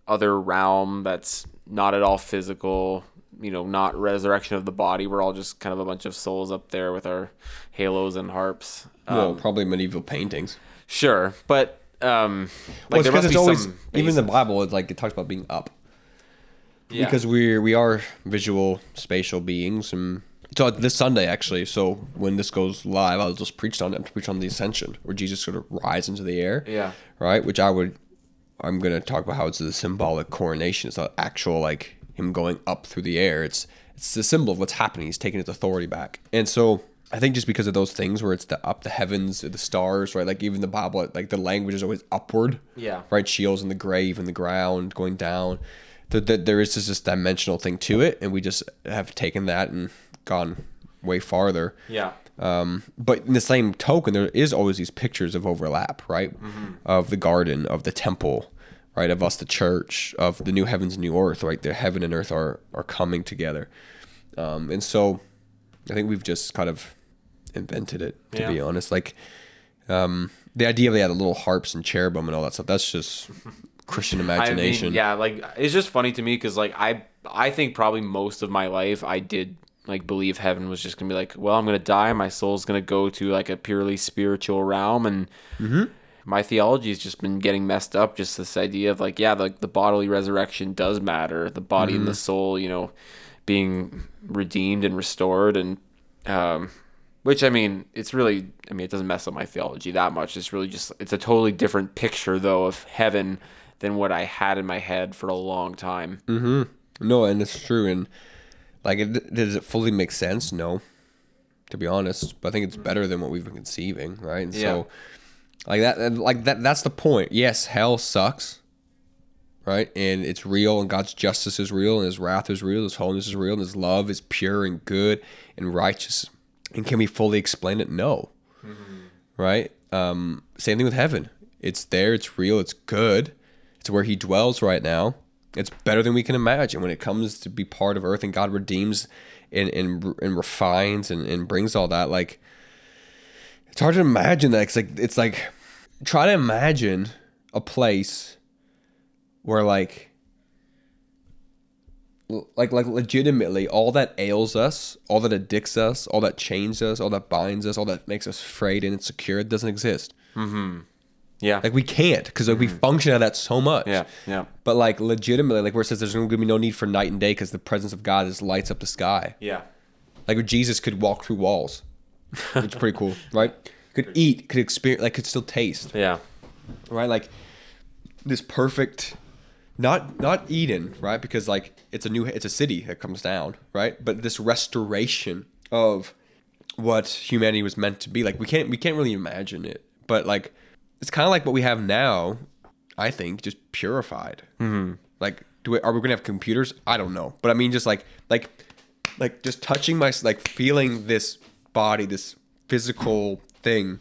other realm that's not at all physical you know not resurrection of the body we're all just kind of a bunch of souls up there with our halos and harps well, Um, probably medieval paintings. sure but um Well, like it's there because must it's be always some even the. Bible. It's like it talks about being up Yeah. because we're we are visual spatial beings and. So this Sunday, actually, so when this goes live, I'll just preach on it. I'm preach on the ascension, where Jesus sort of rise into the air. Yeah. right? Which I would, I'm gonna talk about how it's a symbolic coronation. It's not actual like him going up through the air. It's it's the symbol of what's happening. He's taking his authority back, and so I think just because of those things, where it's the up the heavens, the stars, right? Like even the Bible, like the language is always upward. Yeah. Right. Shields in the grave and the ground going down. That that there is just this dimensional thing to it, and we just have taken that and gone way farther. yeah Um, but in the same token, there is always these pictures of overlap, right? Of the garden, of the temple, right? Of us, the church, of the new heavens and new earth, right? The heaven and earth are are coming together, um, and so I think we've just kind of invented it, to Yeah. be honest. Like um, the idea of yeah, the little harps and cherubim and all that stuff. That's just Christian I imagination. mean, yeah, like it's just funny to me because like I I think probably most of my life I did like believe heaven was just gonna be like, well, I'm gonna die, my soul's gonna go to like a purely spiritual realm, and my theology has just been getting messed up. Just this idea of like, yeah, like the bodily resurrection does matter, the body and the soul, you know, being redeemed and restored, and um, which I mean, it's really, I mean, it doesn't mess up my theology that much. It's really just, it's a totally different picture though of heaven than what I had in my head for a long time. Mm-hmm. No, and it's true. And like, it, does it fully make sense? No, to be honest. But I think it's better than what we've been conceiving, right? And so, like that, like that. That's the point. Yes, hell sucks, right? And it's real, and God's justice is real, and His wrath is real, His holiness is real, and His love is pure and good and righteous. And can we fully explain it? No, right? Um, same thing with heaven. It's there. It's real. It's good. It's where He dwells right now. It's better than we can imagine when it comes to be part of earth and God redeems and and, and refines and, and brings all that. Like it's hard to imagine that. It's like it's like try to imagine a place where like like like legitimately all that ails us, all that addicts us, all that chains us, all that binds us, all that makes us afraid and insecure doesn't exist. Mm-hmm. Yeah. Like we can't because like, we function out of that so much. yeah. Yeah. But like legitimately, like where it says there's going to be no need for night and day because the presence of God just lights up the sky. Yeah. Like where Jesus could walk through walls. It's pretty cool, right? Could eat, could experience, like could still taste, Yeah. right? Like this perfect, not not Eden, right? Because like it's a new, it's a city that comes down, right? But this restoration of what humanity was meant to be. Like we can't we can't really imagine it, but like it's kind of like what we have now. I think just purified. Mm-hmm. Like, do we, are we gonna have computers? I don't know, but I mean, just like like like just touching my like feeling this body, this physical thing,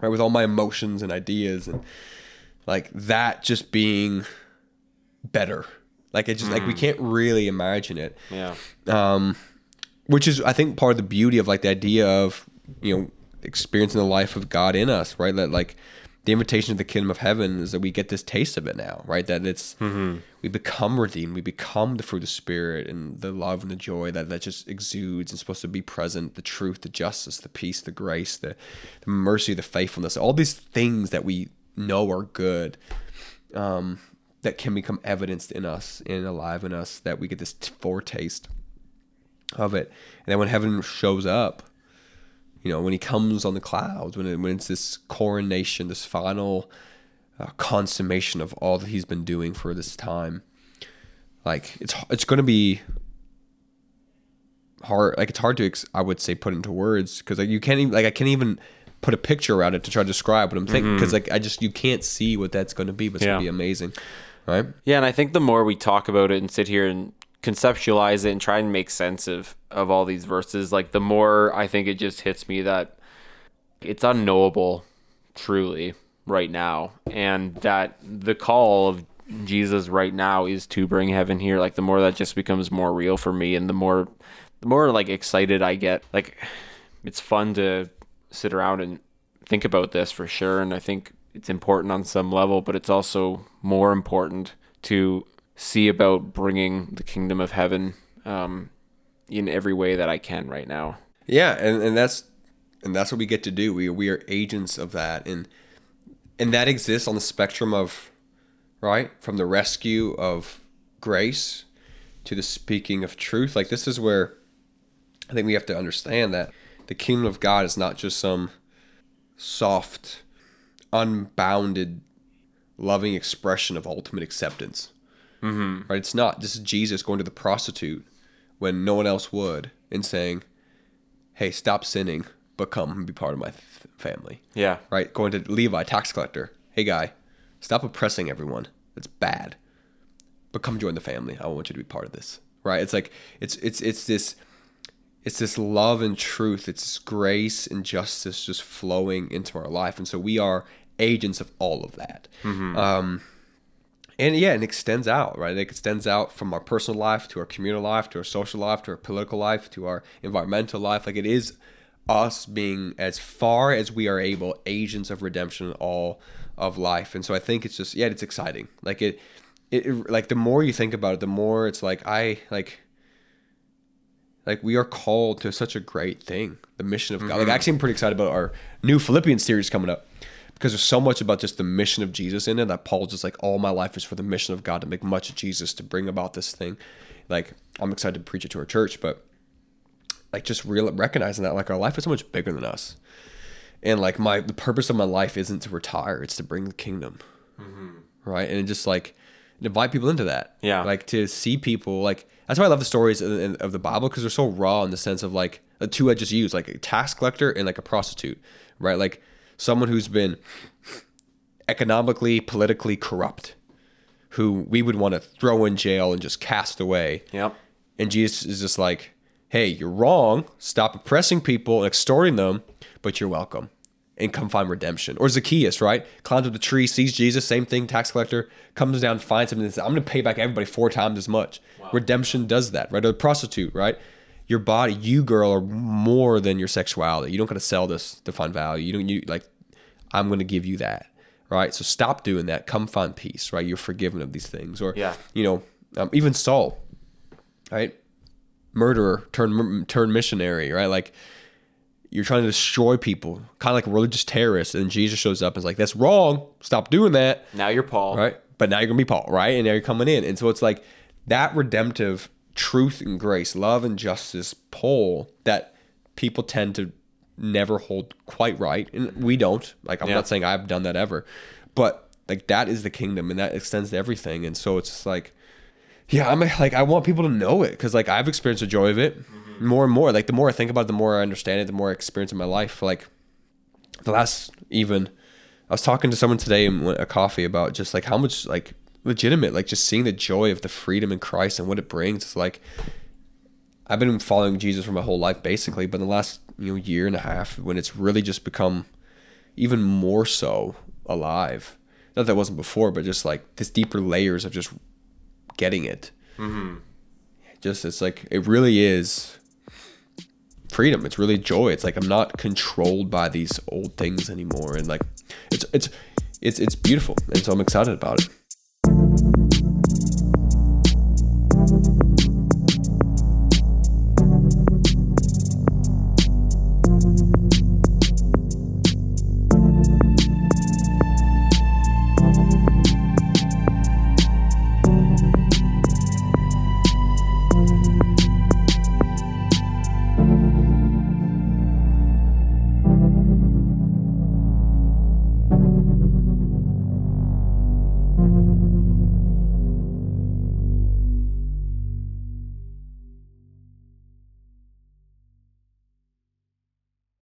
right, with all my emotions and ideas and like that just being better. Like it just like we can't really imagine it Yeah. um, which is I think part of the beauty of like the idea of you know experiencing the life of God in us, right? That like the invitation to the kingdom of heaven is that we get this taste of it now, right? That it's we become redeemed, we become the fruit of the spirit and the love and the joy that that just exudes and supposed to be present, the truth, the justice, the peace, the grace, the, the mercy, the faithfulness, all these things that we know are good. Um, that can become evidenced in us and alive in us that we get this foretaste of it. And then when heaven shows up, you know, when he comes on the clouds, when, it, when it's this coronation, this final uh, consummation of all that he's been doing for this time, like it's it's going to be hard. Like it's hard to, ex- I would say, put into words because like you can't even like I can't even put a picture around it to try to describe what I'm thinking because like I just you can't see what that's going to be, but it's Yeah. going to be amazing, right? Yeah, and I think the more we talk about it and sit here and conceptualize it and try and make sense of of all these verses, like the more I think it just hits me that it's unknowable truly right now and that the call of Jesus right now is to bring heaven here like the more that just becomes more real for me and the more the more like excited I get like it's fun to sit around and think about this for sure and I think it's important on some level but it's also more important to see about bringing the kingdom of heaven um, in every way that I can right now Yeah, and, and that's and that's what we get to do. We we are agents of that, and and that exists on the spectrum of right from the rescue of grace to the speaking of truth. Like this is where I think we have to understand that the kingdom of God is not just some soft, unbounded, loving expression of ultimate acceptance. Mm-hmm. Right? It's not. This is Jesus going to the prostitute when no one else would and saying, "Hey, stop sinning, but come and be part of my f- family." yeah Right? Going to Levi, tax collector. Hey, guy, stop oppressing everyone. That's bad. But come join the family. I want you to be part of this. Right? It's like it's it's it's this it's this love and truth. It's this grace and justice just flowing into our life, and so we are agents of all of that. Um, and yeah, it extends out, right? It extends out from our personal life to our communal life to our social life to our political life to our environmental life. Like it is us being as far as we are able agents of redemption in all of life. And so I think it's just yeah, it's exciting. Like it, it, it like the more you think about it, the more it's like I like like we are called to such a great thing, the mission of God. Like actually I'm pretty excited about our new Philippians series coming up because there's so much about just the mission of Jesus in it that Paul's just like all my life is for the mission of God to make much of Jesus to bring about this thing. Like I'm excited to preach it to our church, but like just real recognizing that like our life is so much bigger than us. And like my the purpose of my life isn't to retire it's to bring the kingdom. Mm-hmm. Right? And just like invite people into that. Yeah. like to see people like that's why i love the stories of, of the bible because they're so raw in the sense of like the two i just used like a tax collector and like a prostitute. Right? Like someone who's been economically politically corrupt who we would want to throw in jail and just cast away Yep. and Jesus is just like, hey, you're wrong. Stop oppressing people and extorting them, but you're welcome. And come find redemption. Or Zacchaeus, right? Climbs up the tree, sees Jesus, same thing, tax collector, comes down, finds him, and says, I'm going to pay back everybody four times as much. Redemption does that, right? Or the prostitute, right? Your body, you girl, are more than your sexuality. You don't got to sell this to find value. You don't, you like, I'm going to give you that, right? So stop doing that. Come find peace, right? You're forgiven of these things. Or, Yeah. you know, um, even Saul, right? Murderer turn turn missionary, right? Like you're trying to destroy people, kind of like a religious terrorist, and Jesus shows up and is like, "That's wrong. Stop doing that." Now you're Paul. Right? But now you're gonna be Paul, right? And now you're coming in, and so it's like that redemptive truth and grace, love and justice pole that people tend to never hold quite right, and we don't. Like I'm Yeah. not saying I've done that ever, but like that is the kingdom, and that extends to everything, and so it's just like yeah, I'm like I want people to know it because like I've experienced the joy of it mm-hmm. more and more. Like the more I think about it, the more I understand it, the more I experience in my life. Like the last even, I was talking to someone today in a coffee about just like how much like legitimate, like just seeing the joy of the freedom in Christ and what it brings. It's like I've been following Jesus for my whole life basically, but in the last you know year and a half when it's really just become even more so alive. Not that it wasn't before, but just like this deeper layers of just getting it. Mm-hmm. Just it's like it really is freedom. It's really joy. It's like I'm not controlled by these old things anymore, and like it's it's it's it's beautiful, and so I'm excited about it.